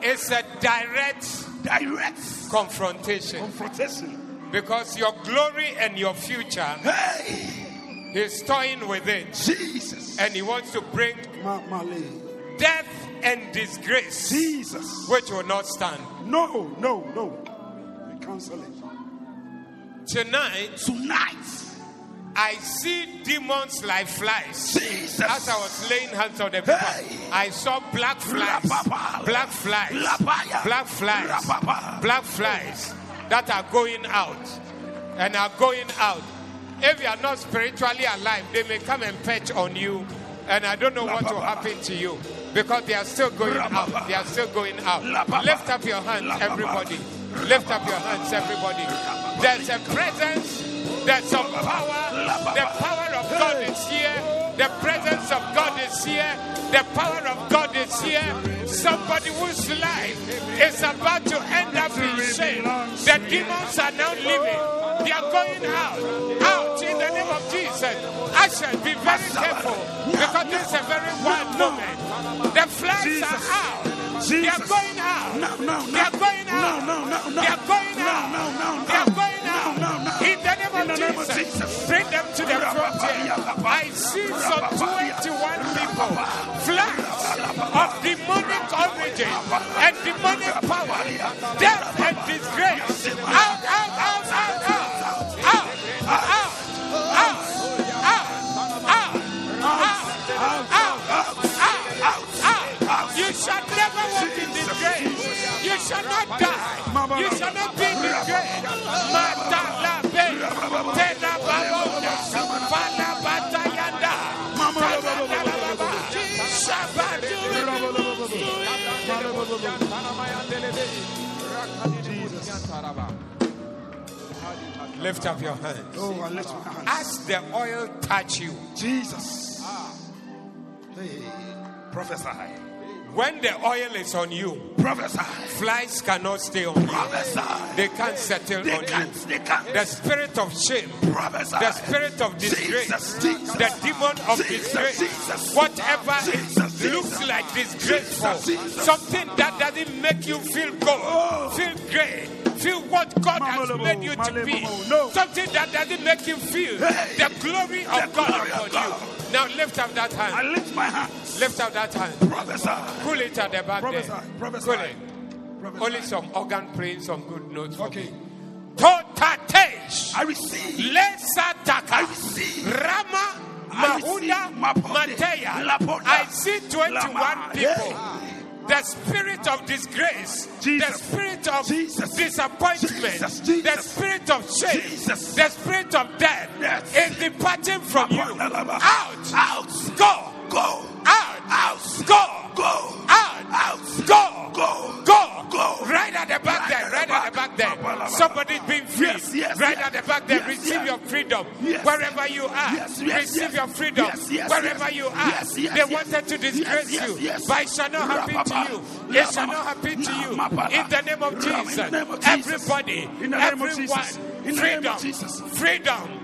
It's a direct Direct confrontation confrontation. because your glory and your future, Hey, he's toying with it Jesus. and he wants to bring death and disgrace, Jesus. which will not stand. No, no, no. We cancel it. Tonight, Tonight. I see demons like flies. Jesus. As I was laying hands on the people, Hey. I saw black flies, black flies, black flies, black flies that are going out and are going out. If you are not spiritually alive, they may come and perch on you, and I don't know what will happen to you because they are still going out. They are still going out. Lift up your hands, everybody. Lift up your hands, everybody. There's a presence. There's some power. The power of God is here. The presence of God is here. The power of God is here. Somebody whose life is about to end up in shame. The demons are now leaving. They are going out. Out in the name of Jesus. I shall be very careful because this is a very wild moment. The flies are out. They are going out. No, no, no. They are going out. No, no, no, no. They are going out. No, no, no, They are going out. No, no, no. In the name of, the name of Jesus. Jesus. Bring them to the frontier. I see some 21 people, flags of demonic origin and demonic power, death and disgrace. Lift up your hands. Oh, I lift my hands. As the oil touch you, Jesus. Hey, prophesy. when the oil is on you, Prophesy. flies cannot stay on you. Prophesy. They can't settle They on can't. you. They can't. The spirit of shame, Prophesy. the spirit of disgrace, Jesus, Jesus. the demon of Jesus, disgrace, Jesus. whatever Jesus, it looks like disgraceful, something that doesn't make you feel good, oh. feel great, feel what God has made you to be, something that doesn't make you feel the glory of God upon you. Now lift up that hand. I hand. lift my hands. Lift up that hand. Prophesy. Pull it at the back Prophesy. there. Prophesy. Pull it. Prophesy. Only some organ praying some good notes Okay. Totatesh. I receive. Lesataka. I receive. Rama receive. Mateya. I see 21 people. The spirit of disgrace, Jesus. the spirit of Jesus. disappointment, Jesus. The spirit of shame, the spirit of death is departing from you. Out, Out. go, Go. out, Out. go, Go. out, Out. go, Go. go, Go. Right at the back Right there, right at the back. back there. Somebody's being free. Yes, yes, right yes. at the back there. Receive your freedom wherever you are. Receive your freedom wherever you are. They wanted to disgrace you, but it shall not happen to you. It shall not happen to you. In the name of Ram, in the Jesus, name of Jesus. everybody, In the name of everyone. Freedom, name of Jesus. freedom,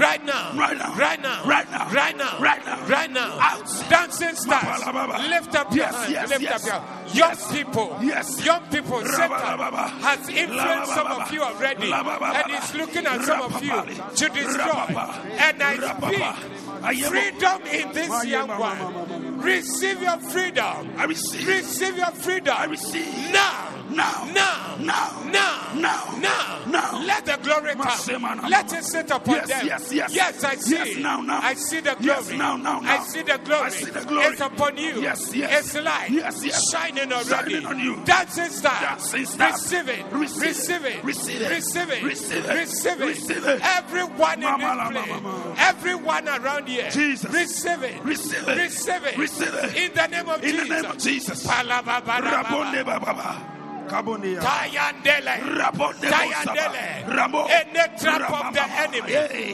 Right now. Right now. Right now. Right now. Right now. Right now. Right now. Out. Dancing stars. Lift up your hands. yes, Lift yes. up your young people. Yes. Young people. Satan has influenced some of you already. And he's looking at some of you to destroy. And I speak freedom in this young one. Receive your freedom. I receive. Receive your freedom. I receive. Now now, now, now, now, now, now. now. Let the glory come. Let it sit upon yes, them. Yes, yes, yes. I see. Yes, now, now. I see the glory. Yes, now, now, now. I see the glory. I see the glory. It's upon you. Yes, yes. It's light. Yes, yes. Shining already. Shining on you. Dancing star. Dancing star. Receive it. Receive, it. Receive it. Receive it. Receive it. Receive it. Receive it. Everyone mama, in this place. Mama. Everyone around here. Jesus. Receive it. Receive it. Receive it. Receive it. In the name of in Jesus. In the name of Jesus. Rabone Baba. Tayandele. Tayandele. Any trap of the enemy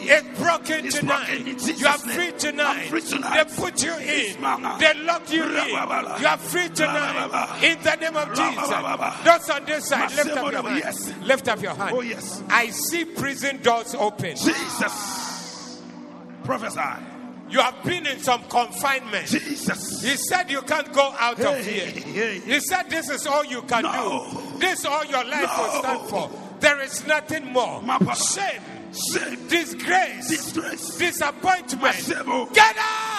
is broken tonight. you are free tonight. I'm free tonight. They put you in. They lock you in. You are free tonight. In the name of Jesus. Those on this side, lift up your hand. Lift up your hand. Oh, yes. I see prison doors open. Jesus. Prophesy. You have been in some confinement. Jesus. He said you can't go out of here. hey. He said this is all you can No. do. This all your life will No. stand for. There is nothing more. Shame, Shame. disgrace, Disgrace. disappointment. Masebo. Oh. Get out!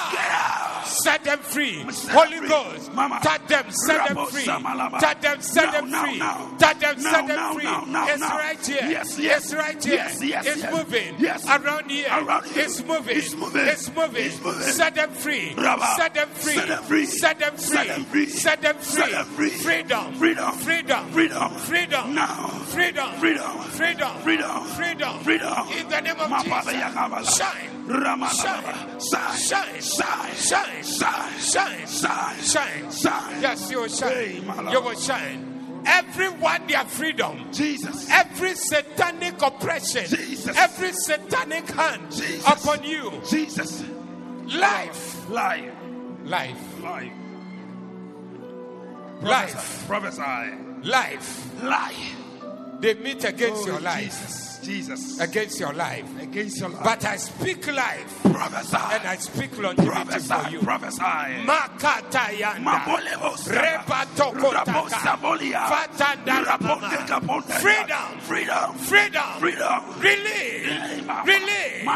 Set them free. Holy. Ghost. Mama. Touch them. Set them free. Touch them. Set them free. now. Touch them. Set them free. it's right here. Yes, yes. It's right here. Yes, yes, it's moving. Yes. Around here. Around here. It's moving. It's moving. It's moving. It's moving. Set them free. Set them free. Set them free. Set them free. Set them free. Set them free. Set them free. Freedom. Freedom. Freedom. Freedom. Freedom. Now. Freedom. Freedom. Freedom. Freedom. Freedom. Freedom. In the name of Jesus. Shine. Shine, shine, shine, shine, shine, shine, shine, shine. Yes, you will shine. You will shine. Everyone their freedom. Jesus. Every satanic oppression. Jesus. Every satanic hand Jesus. upon you. Jesus. Life. Life. Life. Life. Life. Prophesy. Life. Life. They meet against oh, your life. Jesus. Jesus. Against your life. Against your life. But I speak life prophesy. and I speak longevity for you. Prophesy. Makatayanda. Repatokotaka. Rabosabolia. Fatanda Raponte Mama. kaponte. Freedom. Freedom. Freedom. Freedom. Release. Release.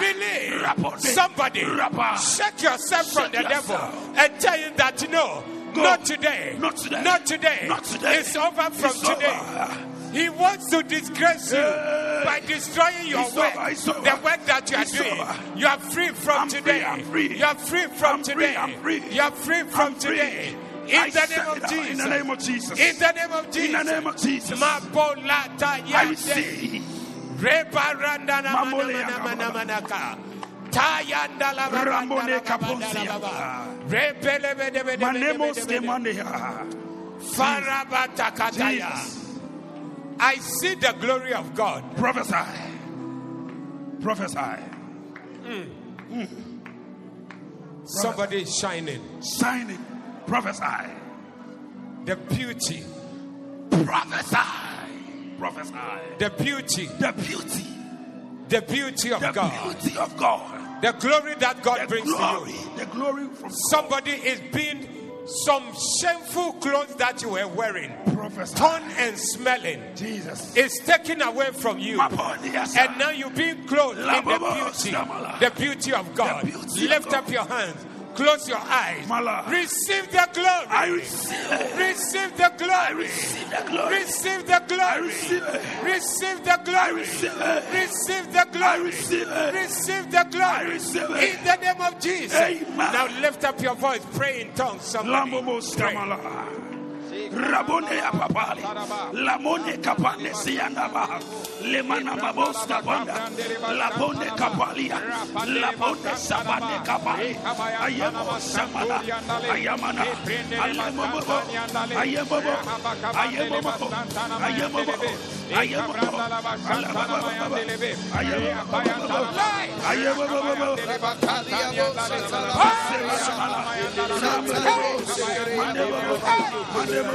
Release. Somebody shake yourself from the devil and tell him that no, not today. Not today. Not today. Not today. It's over from It's today. over. He wants to disgrace you by destroying your it's work, over, the work that you are it's doing. Over. You are free from I'm today. Free, you are free from I'm today. Free, free. You are free from today. In the, uh, in the name of Jesus. In the name of Jesus. In the name of Jesus. I receive. Tayanda la Ramone Caponzia. Rebele Manemos de Manea. Farabatakataya. Jesus. I see the glory of God. Prophesy. Prophesy. Hmm. Somebody is shining. Signing. Prophesy. The beauty, Prophesy. Prophesy. the beauty, The beauty. the beauty of The God, beauty of God. the glory that God The brings to glory. you. The glory from Somebody is being some shameful clothes that you were wearing, Prophesy. torn and smelling. Jesus. It's taken away from you. And now you're being clothed in the beauty, the beauty of God. Beauty of Lift God. up your hands, close your eyes, receive the glory. I receive. Receive the glory. receive the glory. Receive the glory. Receive the glory. receive the glory. receive the glory. In the name of Jesus. Amen. Now lift up your voice. Pray in tongues. Somebody. Pray. Rabone apapali. Lamone kapane siandaba. Lemana babos kapanda. Labone kapalia. Labone sabane kapali. Ayamo samana. Ayamana. Ayamobo. Ayamobo. Ayamobo. Ayamobo. Ayamobo. Ayamobo.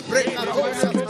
Libra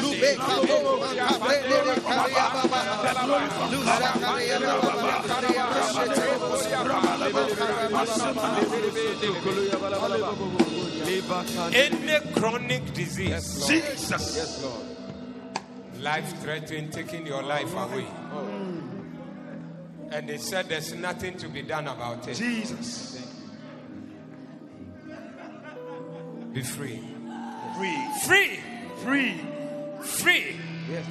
Lube, any chronic disease, Yes, Jesus. life threatening, taking your life away. And they said there's nothing to be done about it. Jesus. Be free. Free. Free. Free. Free.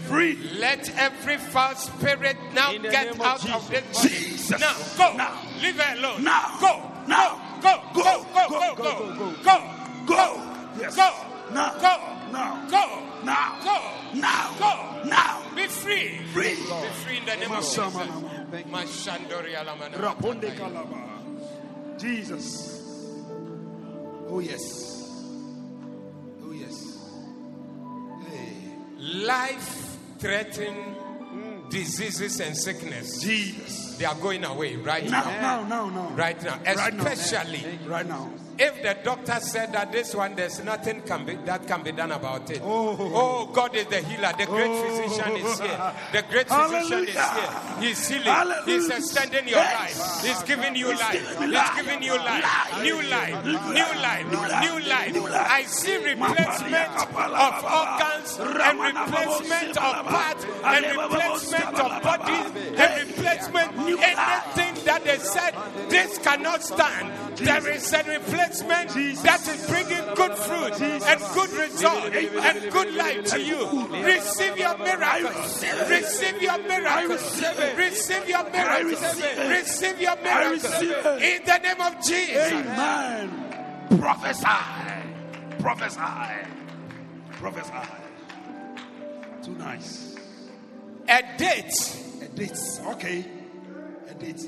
Free. Let every foul spirit now get name of out of this body. Jesus. Now, go. Now. Leave her alone. Now. Go. Now. Go. Go. Go. Go. Go. Go. Go. Go. Go. Yes. Go. Now. Go. Now. Go. Now. Go. Now. Go. Now. Be free. Free. Be free in the name of Jesus. Masamanama. Mashandori alamana. Raponde kalaba. Jesus. Oh yes. Life threatening diseases and sickness. Jesus. They are going away right Now, now. now, now, now. Right now. Right now. Especially Right now. If the doctor said that this one, there's nothing can be, that can be done about it. Oh. Oh, God is the healer. The great Oh. physician is here. The great physician is here. He's healing. Hallelujah. He's extending your life. He's giving you life. He's giving you life. New life. New life. New life. I see replacement of organs and replacement of parts and replacement of bodies and replacement anything that they said this cannot stand. There is a replacement that is bringing good fruit and good result and good life to you. Receive your miracle. Receive your miracle. Receive your miracle. Receive your miracle. In the name of Jesus. Amen. Prophesy. Prophesy. Prophesy. Too nice. A date A date. Okay. A date.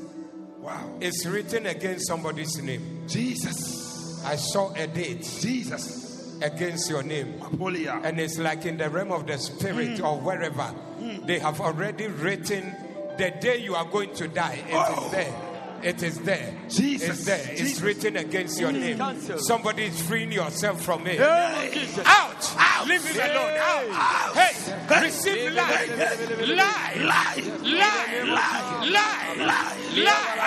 Wow. is written against somebody's name. Jesus. I saw a date Jesus. against your name. Apolia. And it's like in the realm of the spirit mm. or wherever mm. they have already written the day you are going to die. It is Oh. there. It is there. Jesus. It's there. It's written against your name. Cancel. Somebody is freeing yourself from it. Hey. Out! Out! Leave it alone. Out! Hey! Receive life! Life! Lie. Life! Life! Life!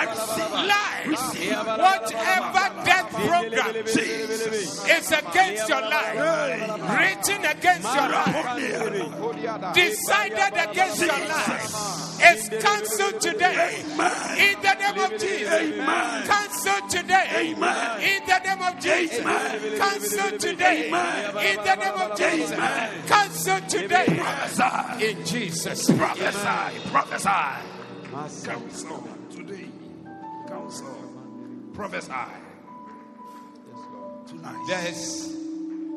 Life! Whatever death program Jesus. is against your life, written against your life, decided against your life, is cancelled today. In the name of Jesus. Cancelled today. In the name of Jesus. Cancelled today. In the name of Jesus. Cancelled today. Prophesy. In Jesus. Prophesy. Prophesy. Counsel today. Counsel. Prophesy. Tonight. There's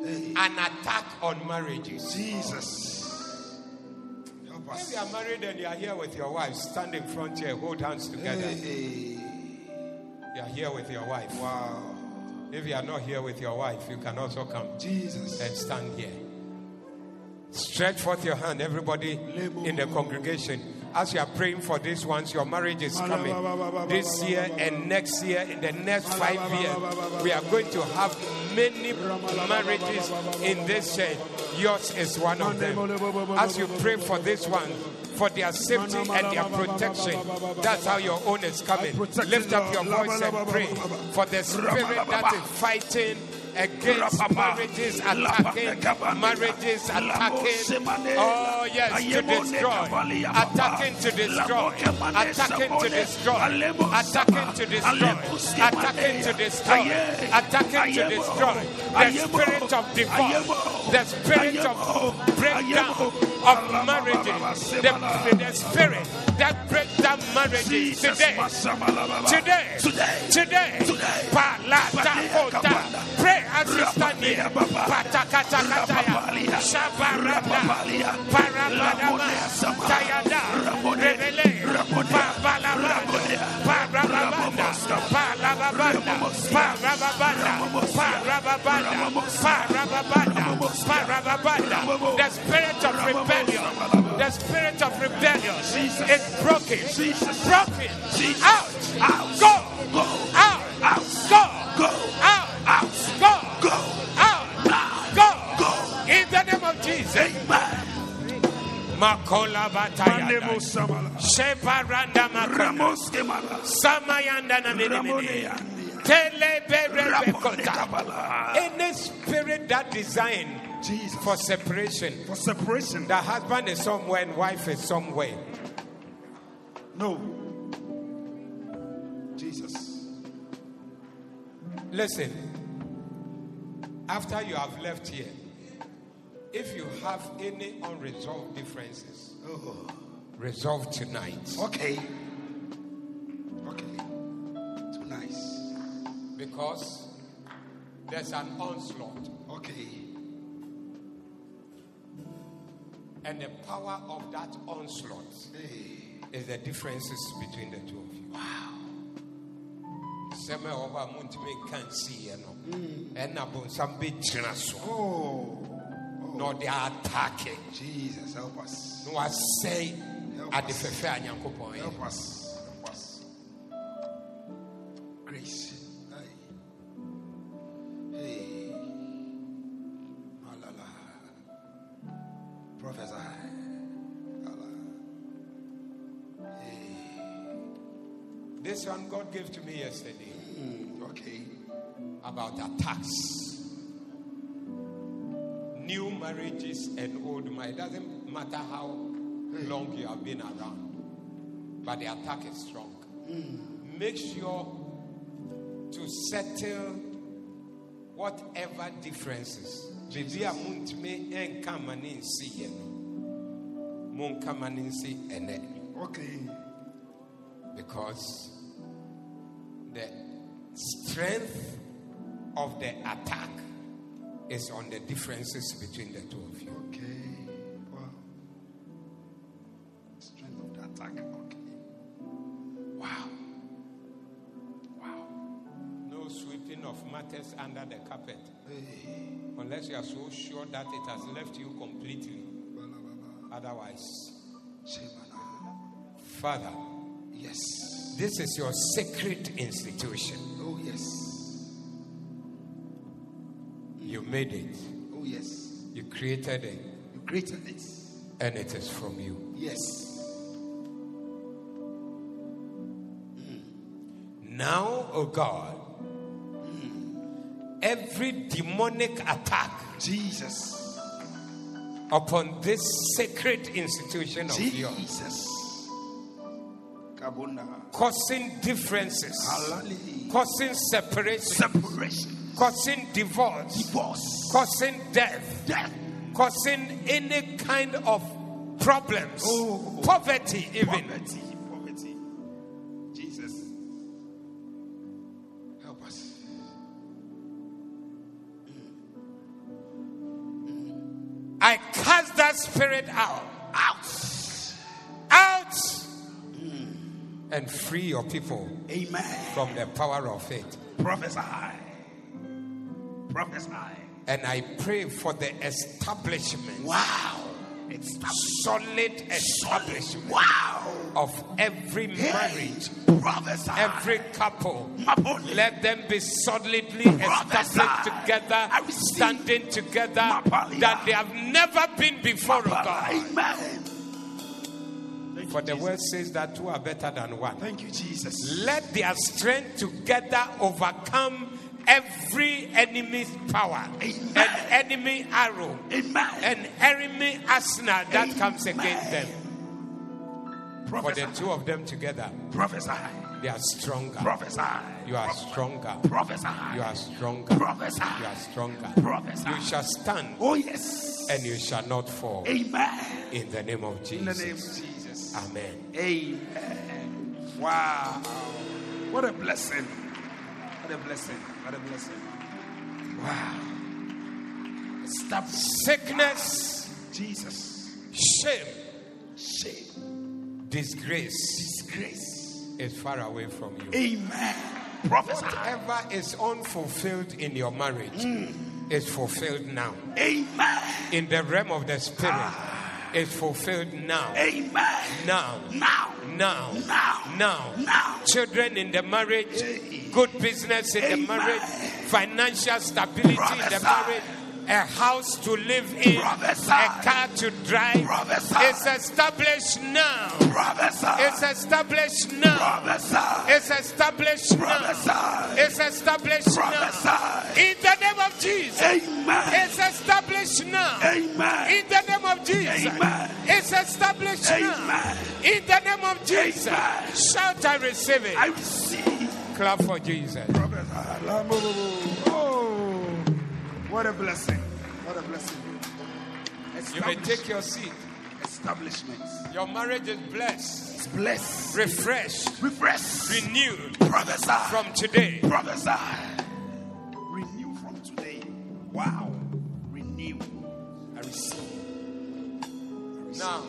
an attack on marriages. Jesus. If you are married and you are here with your wife, stand in front here, hold hands together. Hey. You are here with your wife. Wow. If you are not here with your wife, you can also come Jesus. and stand here. Stretch forth your hand, everybody in the congregation. As you are praying for this ones, your marriage is coming. This year and next year, in the next five years, we are going to have many marriages in this church. Yours is one of them. As you pray for this one, for their safety and their protection, that's how your own is coming. Lift up your voice and pray for the spirit that is fighting against marriages, attacking marriages, attacking. Oh, yes, to destroy, attacking to destroy, attacking to destroy, attacking to destroy, attacking to destroy, attacking to destroy. The spirit of divorce, the spirit of breakdown of marriages, the, the spirit that breaks down marriages today. Today, today, today, Palata Pray as you stand here. Patakatakataya, Shabarada, Parabadama, Tayada, Rebele, Pabalabanda, Parababanda, Parababanda, Parababanda, Parababanda, Parababanda, Parababanda. The spirit of rebellion, the spirit of rebellion is broken, broken, out, go, out, go, go, out, go, go, out, go, go, in the name of Jesus. Makola batayada, sheparanda makola, samayanda na mene. Any spirit that designed Jesus. for separation, For separation. the husband is somewhere and wife is somewhere. No. Jesus. Listen, after you have left here, if you have any unresolved differences, oh. resolve tonight. Okay. Okay. Too nice. Because there's an onslaught, Okay. and the power of that onslaught Hey. is the differences between the two of you. Wow. Sɛmɛ ɔba mu ntumi nka nsiiɛ no. Mm. Ɛna bonsam bɛgyina so. Oh. na ɔde atake Jesus, help us. na wasɛe ade fɛfɛ a nyankopɔn yɛ about attacks. New marriages and old marriage. It doesn't matter how long you have been around, but the attack is strong. Hmm. Make sure to settle whatever differences. Baby, a muntime enka mani nsi yɛ no. Monka mani nsi ɛnɛ. Okay. because the strength of the attack is on the differences between the two of you. Okay. Wow. Strength of the attack. Okay. Wow. Wow. No sweeping of matters under the carpet unless you are so sure that it has left you completely. Otherwise, Father, Yes. this is your sacred institution. Oh, yes. You made it, Oh, yes. you created it, You created it. and it is from you. Yes. Hmm. Now, oh God, hmm. every demonic attack Jesus. upon this sacred institution of yours, Jesus. Causing differences, causing separation, Separation. Causing divorce, Divorce. causing death, Death. causing any kind of problems, Oh. poverty, even. Poverty. Poverty. Jesus. Help us. I cast that spirit out, Out. out, and free your people Amen. from the power of it. Prophesy. Prophesy. And I pray for the establishment, Wow. It's solid establishment Wow. of every marriage, Prophesy. every couple. Mapoli. Let them be solidly Prophesy. established together, standing together, Mapalia. that they have never been before, oh God. Amen. For the Jesus. word says that two are better than one. Thank you, Jesus. Let their strength together overcome every enemy's power, Amen. an enemy arrow, Amen. an enemy arsenal that comes against them. For the two of them together, Prophesy. they are stronger. Prophesy. You are stronger. Prophesy. You are stronger. Prophesy. You are stronger. Prophesy. You shall stand Oh, yes. and you shall not fall. Amen. In the name of Jesus. In the name of Jesus. Jesus. Amen. Amen. Wow. What a blessing. What a blessing. What a blessing. Wow. Stop. Sickness, Jesus. shame, Shame. disgrace Disgrace. is far away from you. Amen. Prophesy. Whatever is unfulfilled in your marriage mm. is fulfilled now. Amen. In the realm of the spirit, ah. Is fulfilled now. Amen. Now. Now. Now. Now. Now. Now. Children in the marriage, good business in the marriage, financial stability in the marriage, a house to live in, Prophesy. a car to drive. Prophesy. It's established now. Prophesy. It's established now. Prophesy. It's established now. It's established now. In the name of Jesus. Amen. It's established now. Amen. In the name of Jesus. Amen. It's established now. Amen. In the name of Jesus. Amen. Shout, I receive it. I receive. Clap for Jesus. Oh, what a blessing. What a blessing. You may take your seat. establishments. Your marriage is blessed, It's blessed. refreshed, Refresh. renewed Prophesy. from today. Prophesy. Renew from today. Wow. Renew. I receive. I receive. Now,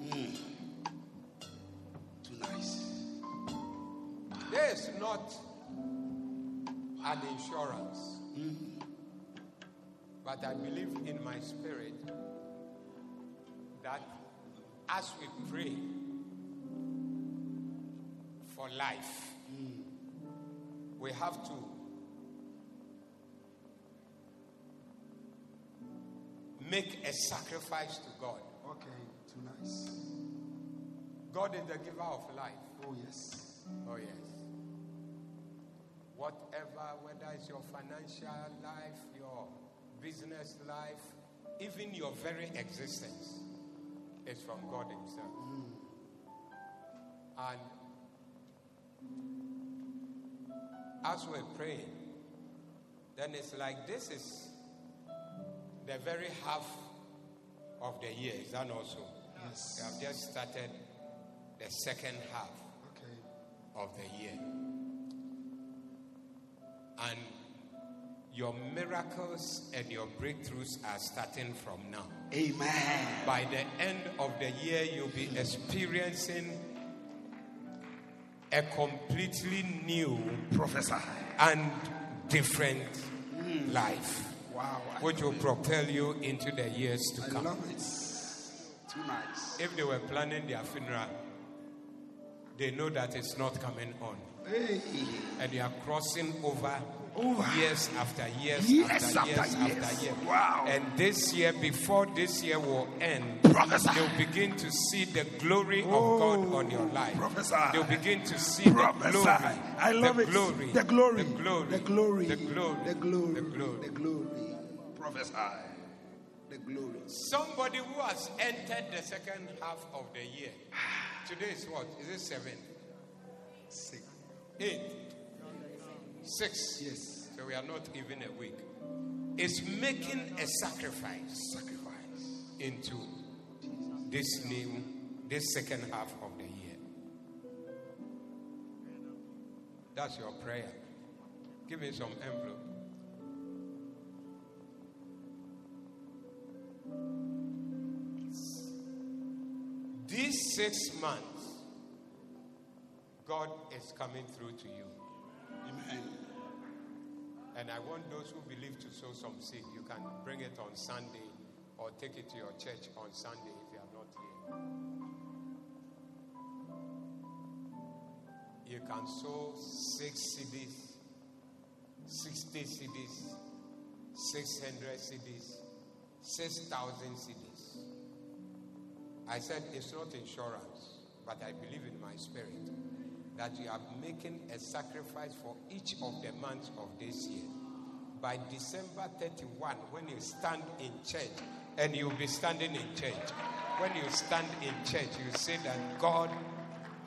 hmm. Too nice. there is not an insurance, but I believe in my spirit that as we pray for life, we have to make a sacrifice to God. Okay. Too nice. God is the giver of life. Oh, yes. Oh, yes. Whatever, whether it's your financial life, your business life, even your very existence, is from God Himself. And as we're praying, then it's like this is the very half of the year. Is that also? Yes. We have just started the second half Okay. of the year. And your miracles and your breakthroughs are starting from now. Amen. By the end of the year, you'll be experiencing a completely new professor and different hmm. life, Wow. Which will propel you into the years to. I come. love it. Too nice. If they were planning their funeral, they know that it's not coming on. Hey. and they are crossing over, Over. years after years, Years after, after years years. after years. Wow. And this year, before this year will end, Prophesy. they'll begin to see the glory of Oh, God on your life. prophesy. They'll begin to see Prophesy. the glory. I love the it. Glory, The glory. The glory. The glory. The glory. The glory. The glory. The glory. Prophesy. The glory. Somebody who has entered the second half of the year. Today is what? Is it seven? Six. Eight? Six? Yes. So we are not even a week. Is making a sacrifice. Sacrifice. into this new, this second half of the year. That's your prayer. Give me some envelope. These six months, God is coming through to you. Amen. And I want those who believe to sow some seed. You can bring it on Sunday or take it to your church on Sunday if you are not here. You can sow six cedis, 60 cedis, 600 cedis, 6,000 cedis. I said it's not insurance, but I believe in my spirit that you are making a sacrifice for each of the months of this year. By December 31, when you stand in church, and you'll be standing in church, when you stand in church, you say that God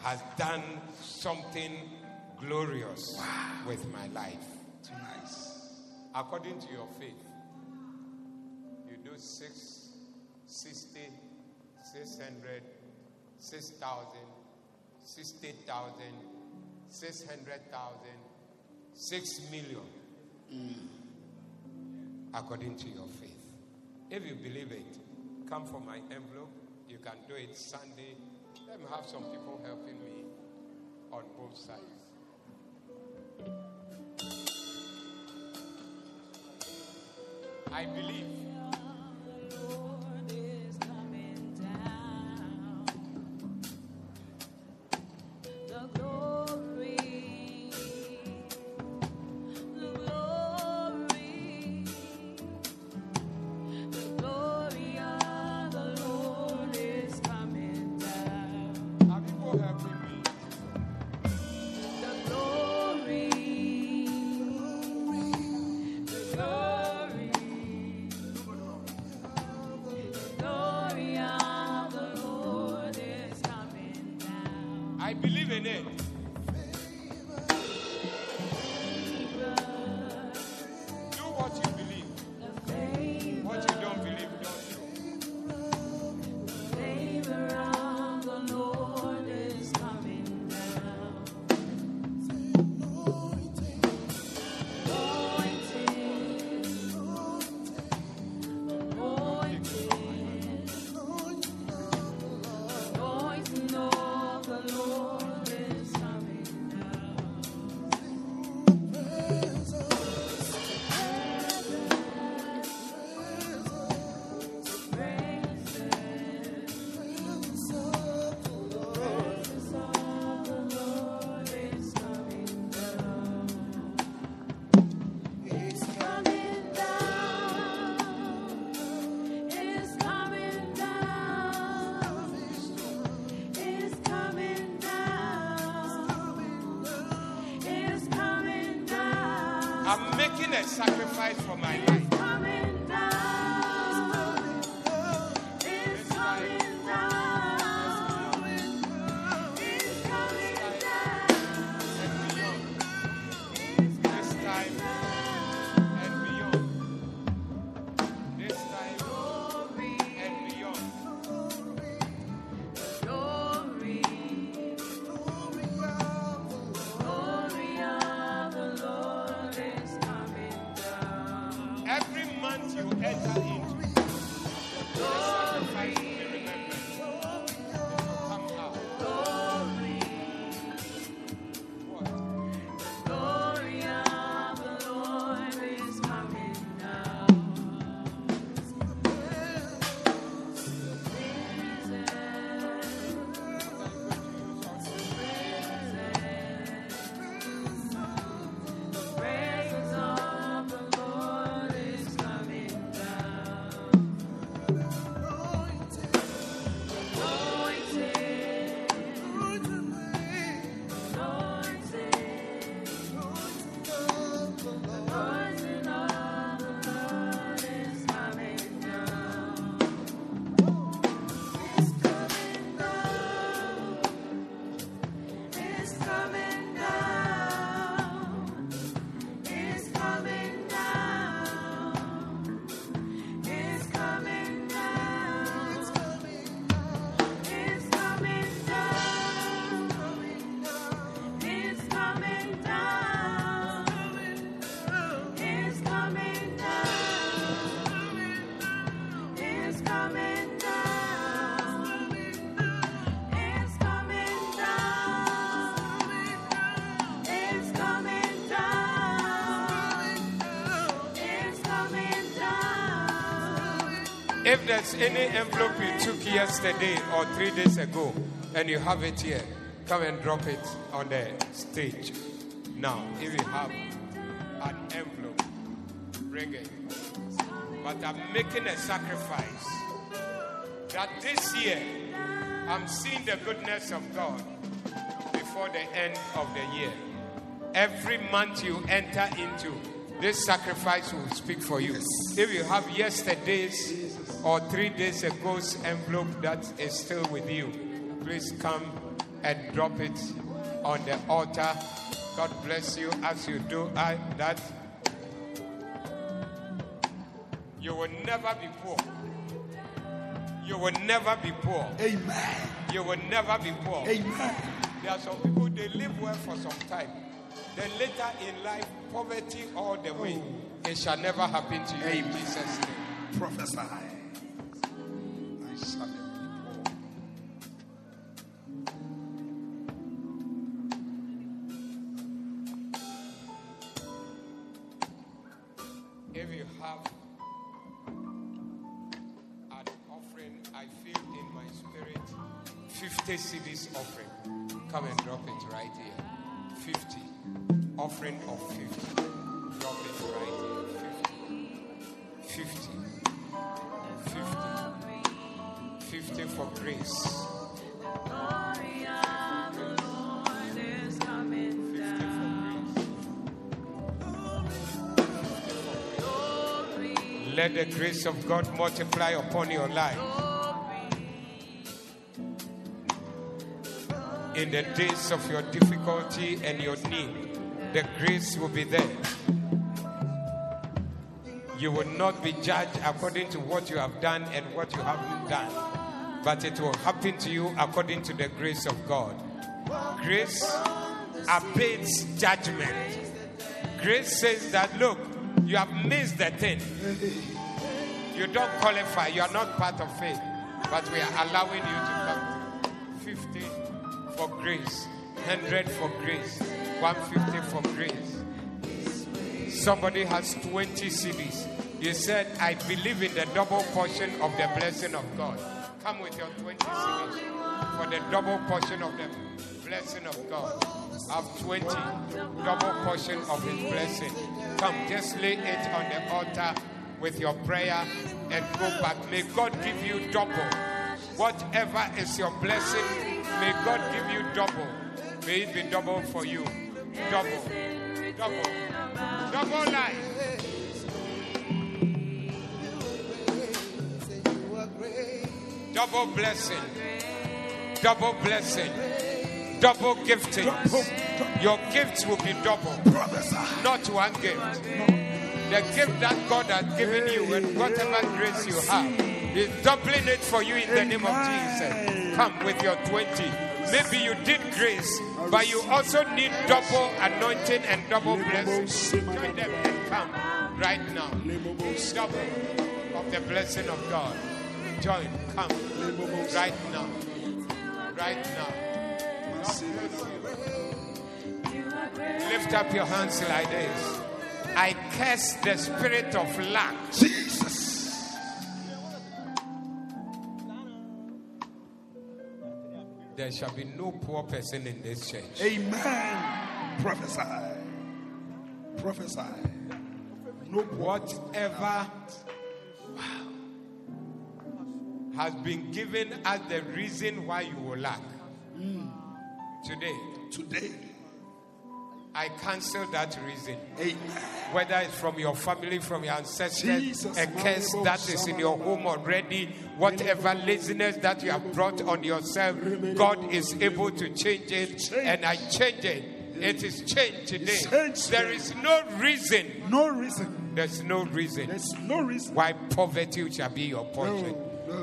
has done something glorious with my life. Too nice. According to your faith, you do 6, 60, 600, 6,000, 60,000, 600,000, 6 million. According to your faith. If you believe it, come for my envelope. You can do it Sunday. Let me have some people helping me on both sides. I believe I'm making a sacrifice for my life. Yesterday or three days ago and you have it here, come and drop it on the stage. Now, if you have an envelope, bring it. But I'm making a sacrifice that this year I'm seeing the goodness of God before the end of the year. Every month you enter into, this sacrifice will speak for you. If you have yesterday's or three days ago's envelope that is still with you, please come and drop it on the altar. God bless you as you do I, that. You will never be poor. You will never be poor. Amen. You will never be poor. Amen. There are some people they live well for some time. Then later in life, poverty all the way. Oh. It shall never happen to you in Jesus' name. Prophesy. If you have an offering, I feel in my spirit 50 cedis offering. Come and drop it right here. 50. Offering of 50. Drop it right here. 50. 50. 50. 50 for grace. 50 for grace. Let the grace of God multiply upon your life. In the days of your difficulty and your need, the grace will be there. You will not be judged according to what you have done and what you haven't done, but it will happen to you according to the grace of God. Grace abates judgment. Grace says that, look, you have missed the thing. You don't qualify. You are not part of faith. But we are allowing you to come. 50 for grace, 100 for grace, 150 for grace. Somebody has 20 cedis. You said, I believe in the double portion of the blessing of God. Come with your 20 cedis for the double portion of the blessing of God. Have 20 double portion of His blessing. Come, just lay it on the altar with your prayer and go back. May God give you double. Whatever is your blessing, may God give you double. May it be double for you. Double. Double. Double life. Double blessing. Double blessing. Double gifting. Your gifts will be double, Prophesy. not one gift. The gift that God has given you and whatever grace you have, is doubling it for you in the name of Jesus. Come with your 20. Maybe you did grace, but you also need double anointing and double blessing. Join them and come right now. Double of the blessing of God. Join, come right now. Right now. Lift up your hands like this. I curse the spirit of lack. Jesus. There shall be no poor person in this church. Amen. Prophesy. Prophesy. No Whatever has been given as the reason why you will lack. Mm. Today, today. I cancel that reason. Amen. Whether it's from your family, from your ancestors, Jesus. a curse that is in your home already, whatever laziness that you have brought on yourself, God is able to change it, and I change it. It is changed today. There is no reason, No reason. there's no reason There's no reason. why poverty shall be your portion.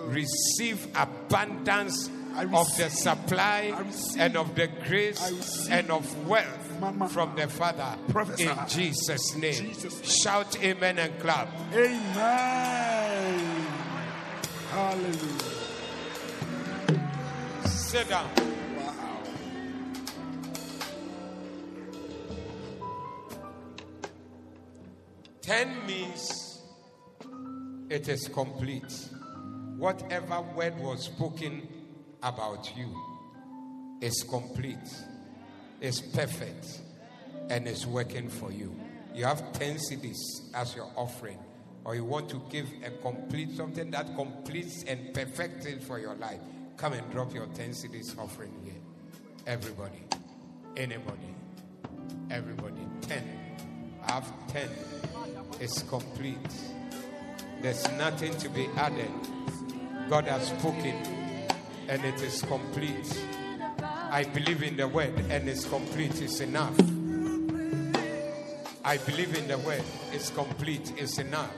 Receive abundance of the supply and of the grace and of wealth Mama. from the Father. In Jesus' name. Jesus' Shout amen and clap. Amen. Hallelujah. Sit down. Wow. Ten means it is complete. Whatever word was spoken about you is complete, is perfect, and is working for you. You have 10 cedis as your offering, or you want to give a complete something that completes and perfects it for your life. Come and drop your 10 cedis offering here. Everybody, anybody, everybody. 10. I have 10. It's complete. There's nothing to be added. God has spoken and it is complete. I believe in the word and it's complete. It's enough. I believe in the word. It's complete. It's enough.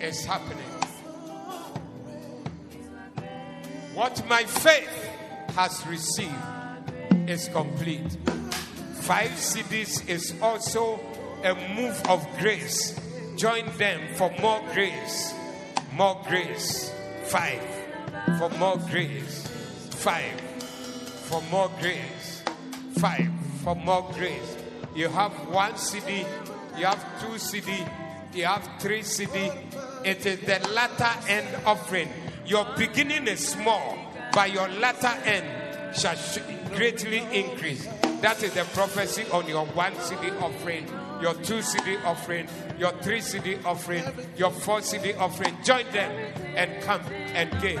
It's happening. What my faith has received is complete. Five cedis is also a move of grace. Join them for more grace. More grace. Five. For more grace. Five. For more grace. Five. For more grace. You have one cedi. You have two cedi. You have three cedi. It is the latter end offering. Your beginning is small, but your latter end shall greatly increase. That is the prophecy on your one cedi offering, your two cedi offering, your three cedi offering, your four cedi offering. Join them and come and gain.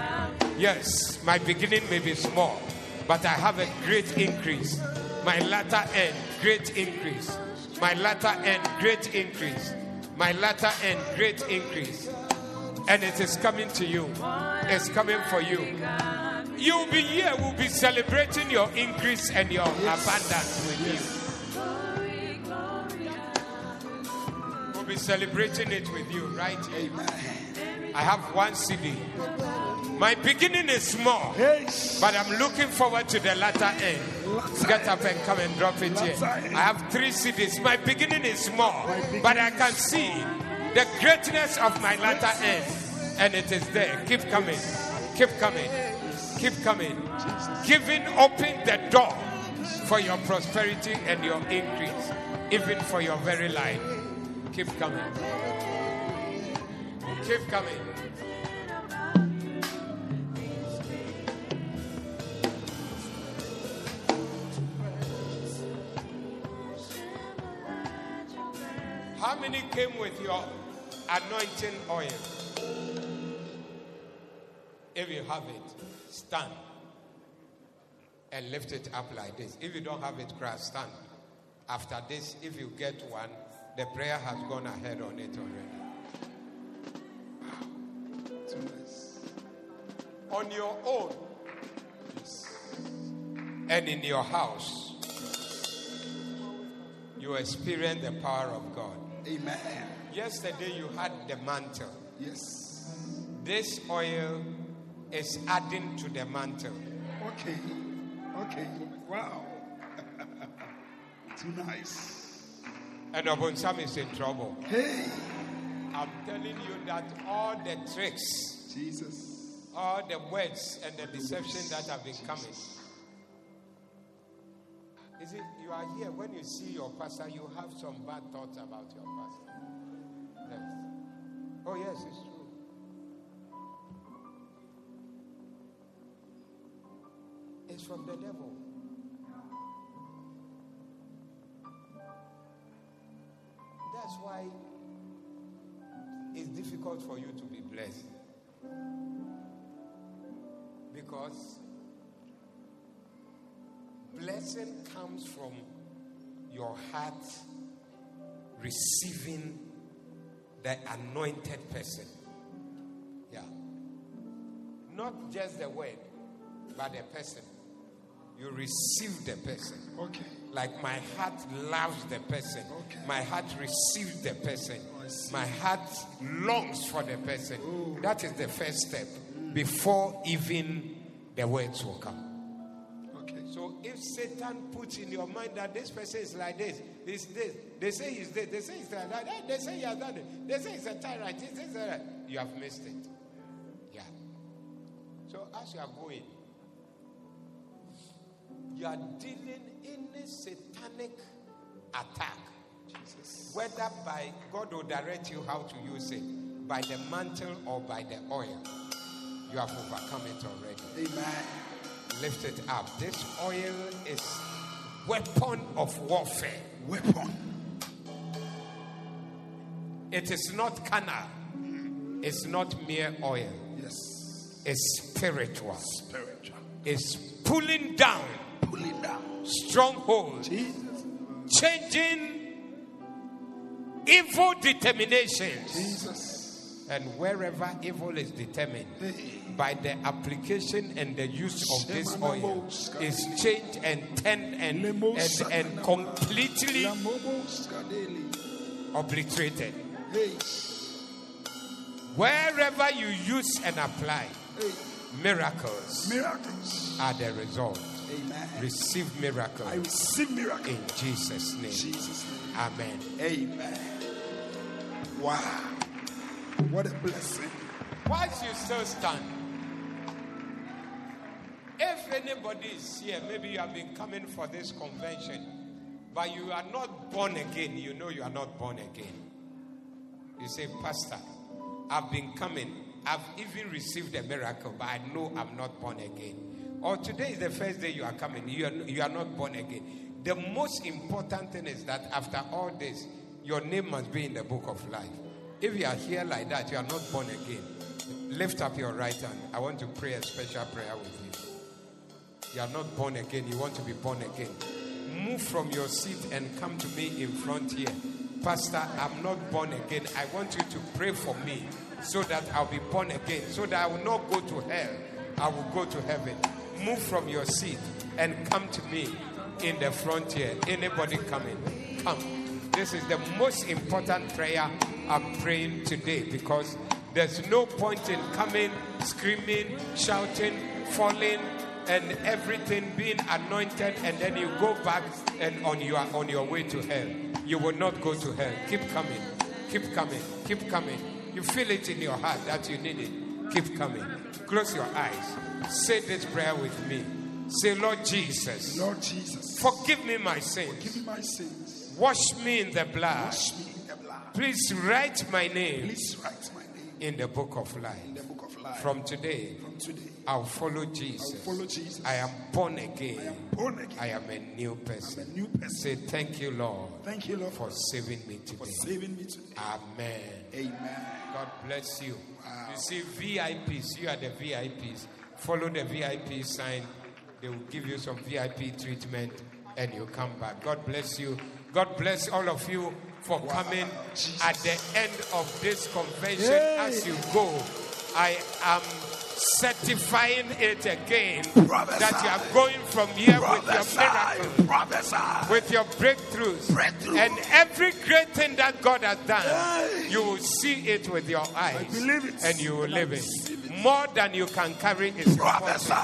Yes, my beginning may be small, but I have a great increase. My latter end, great increase. My latter end, great increase. My latter end, great increase. And it is coming to you. It's coming for you. You'll be here. We'll be celebrating your increase and your abundance with you. Be celebrating it with you right here. I have one cedi. My beginning is small, Yes. but I'm looking forward to the latter end. Get up and come and drop it here. I have three cedis. My beginning is small, but I can see the greatness of my latter end. And it is there. Keep coming. Keep coming. Keep coming. Giving open the door for your prosperity and your increase, even for your very life. Keep coming. Keep coming. How many came with your anointing oil? If you have it, stand and lift it up like this. If you don't have it, cry, stand. After this, if you get one, the prayer has gone ahead on it already. Wow. on your own and in your house, you experience the power of God. Amen. Yesterday you had the mantle. Yes. This oil is adding to the mantle. Okay. Okay. Wow. *laughs* Too nice. And Obonsam is in trouble. Hey, I'm telling you that all the tricks, Jesus. all the words and the deception that have been coming. Is it you are here when you see your pastor, you have some bad thoughts about your pastor? Yes. Oh, yes, it's true. It's from the devil. Difficult for you to be blessed. Because blessing comes from your heart receiving the anointed person. Yeah. Not just the word, but the person. You receive the person. Okay. Like my heart loves the person. Okay. My heart receives the person. My heart longs for the person. That is the first step before even the words will come. Okay. So if Satan puts in your mind that this person is like this, this, this, they say he's this, they say he's like that, they say he has done it, they say he's a tyrant, say he's a, you have missed it. Yeah. So as you are going, you are dealing in a satanic attack, Jesus. whether by God will direct you how to use it, by the mantle or by the oil. You have overcome it already Amen. lift it up. This oil is weapon of warfare. Weapon. It is not carnal. It's not mere oil. Yes. It's spiritual. Spiritual. It's pulling down Pulling down. strongholds, Jesus. changing evil determinations. Jesus. And wherever evil is determined, by the application and the use of this oil, is changed and turned and, and, and completely obliterated. Wherever you use and apply, miracles Miracles. are the result. Amen. Receive I miracles receive miracles. in Jesus' name. Jesus' name. Amen. Amen. Wow. What a blessing. Whilst you still stand, if anybody is here, maybe you have been coming for this convention, but you are not born again, you know you are not born again. You say, Pastor, I've been coming, I've even received a miracle, but I know I'm not born again. Or today is the first day you are coming, you are, you are not born again. The most important thing is that after all this, your name must be in the book of life. If you are here like that, you are not born again. Lift up your right hand. I want to pray a special prayer with you. You are not born again, you want to be born again. Move from your seat and come to me in front here. Pastor, I'm not born again. I want you to pray for me so that I'll be born again, so that I will not go to hell. I will go to heaven. Move from your seat and come to me in the front here. Anybody coming? Come. This is the most important prayer I'm praying today because there's no point in coming, screaming, shouting, falling, and everything being anointed, and then you go back and on your on your way to hell. You will not go to hell. Keep coming, keep coming, keep coming. You feel it in your heart that you need it. Keep coming. Close your eyes. Say this prayer with me. Say, Lord Jesus, Lord Jesus, forgive me my sins. give me my sins. Wash me in the blood. In the blood. Please write my name Please write my name in the book of in life. the book of life. From today, From today, I'll follow Jesus. I'll follow Jesus. I am born again. I am born again. I am a new I'm person. a new person. Say thank you, Lord, Thank you, Lord, for for, saving me today. for saving me today. Amen. Amen. God bless you. Wow. You see, VIPs, you are the VIPs. Follow the VIP sign. They will give you some VIP treatment and you come back. God bless you. God bless all of you for coming Jesus. at the end of this convention Yay. as you go. I am certifying it again Prophesy. that you are going from here with your miracles, Prophesy. with your breakthroughs, Breakthrough. and every great thing that God has done, Hey. you will see it with your eyes, believe it. and you will live it. More than you can carry is Prophesy.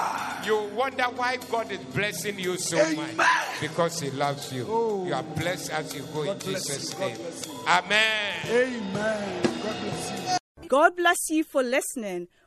You wonder why God is blessing you so Amen. much because He loves you. Oh. You are blessed as you go in God bless Jesus' you. Name. Amen. Amen. God bless you. God bless you for listening.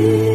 Holy.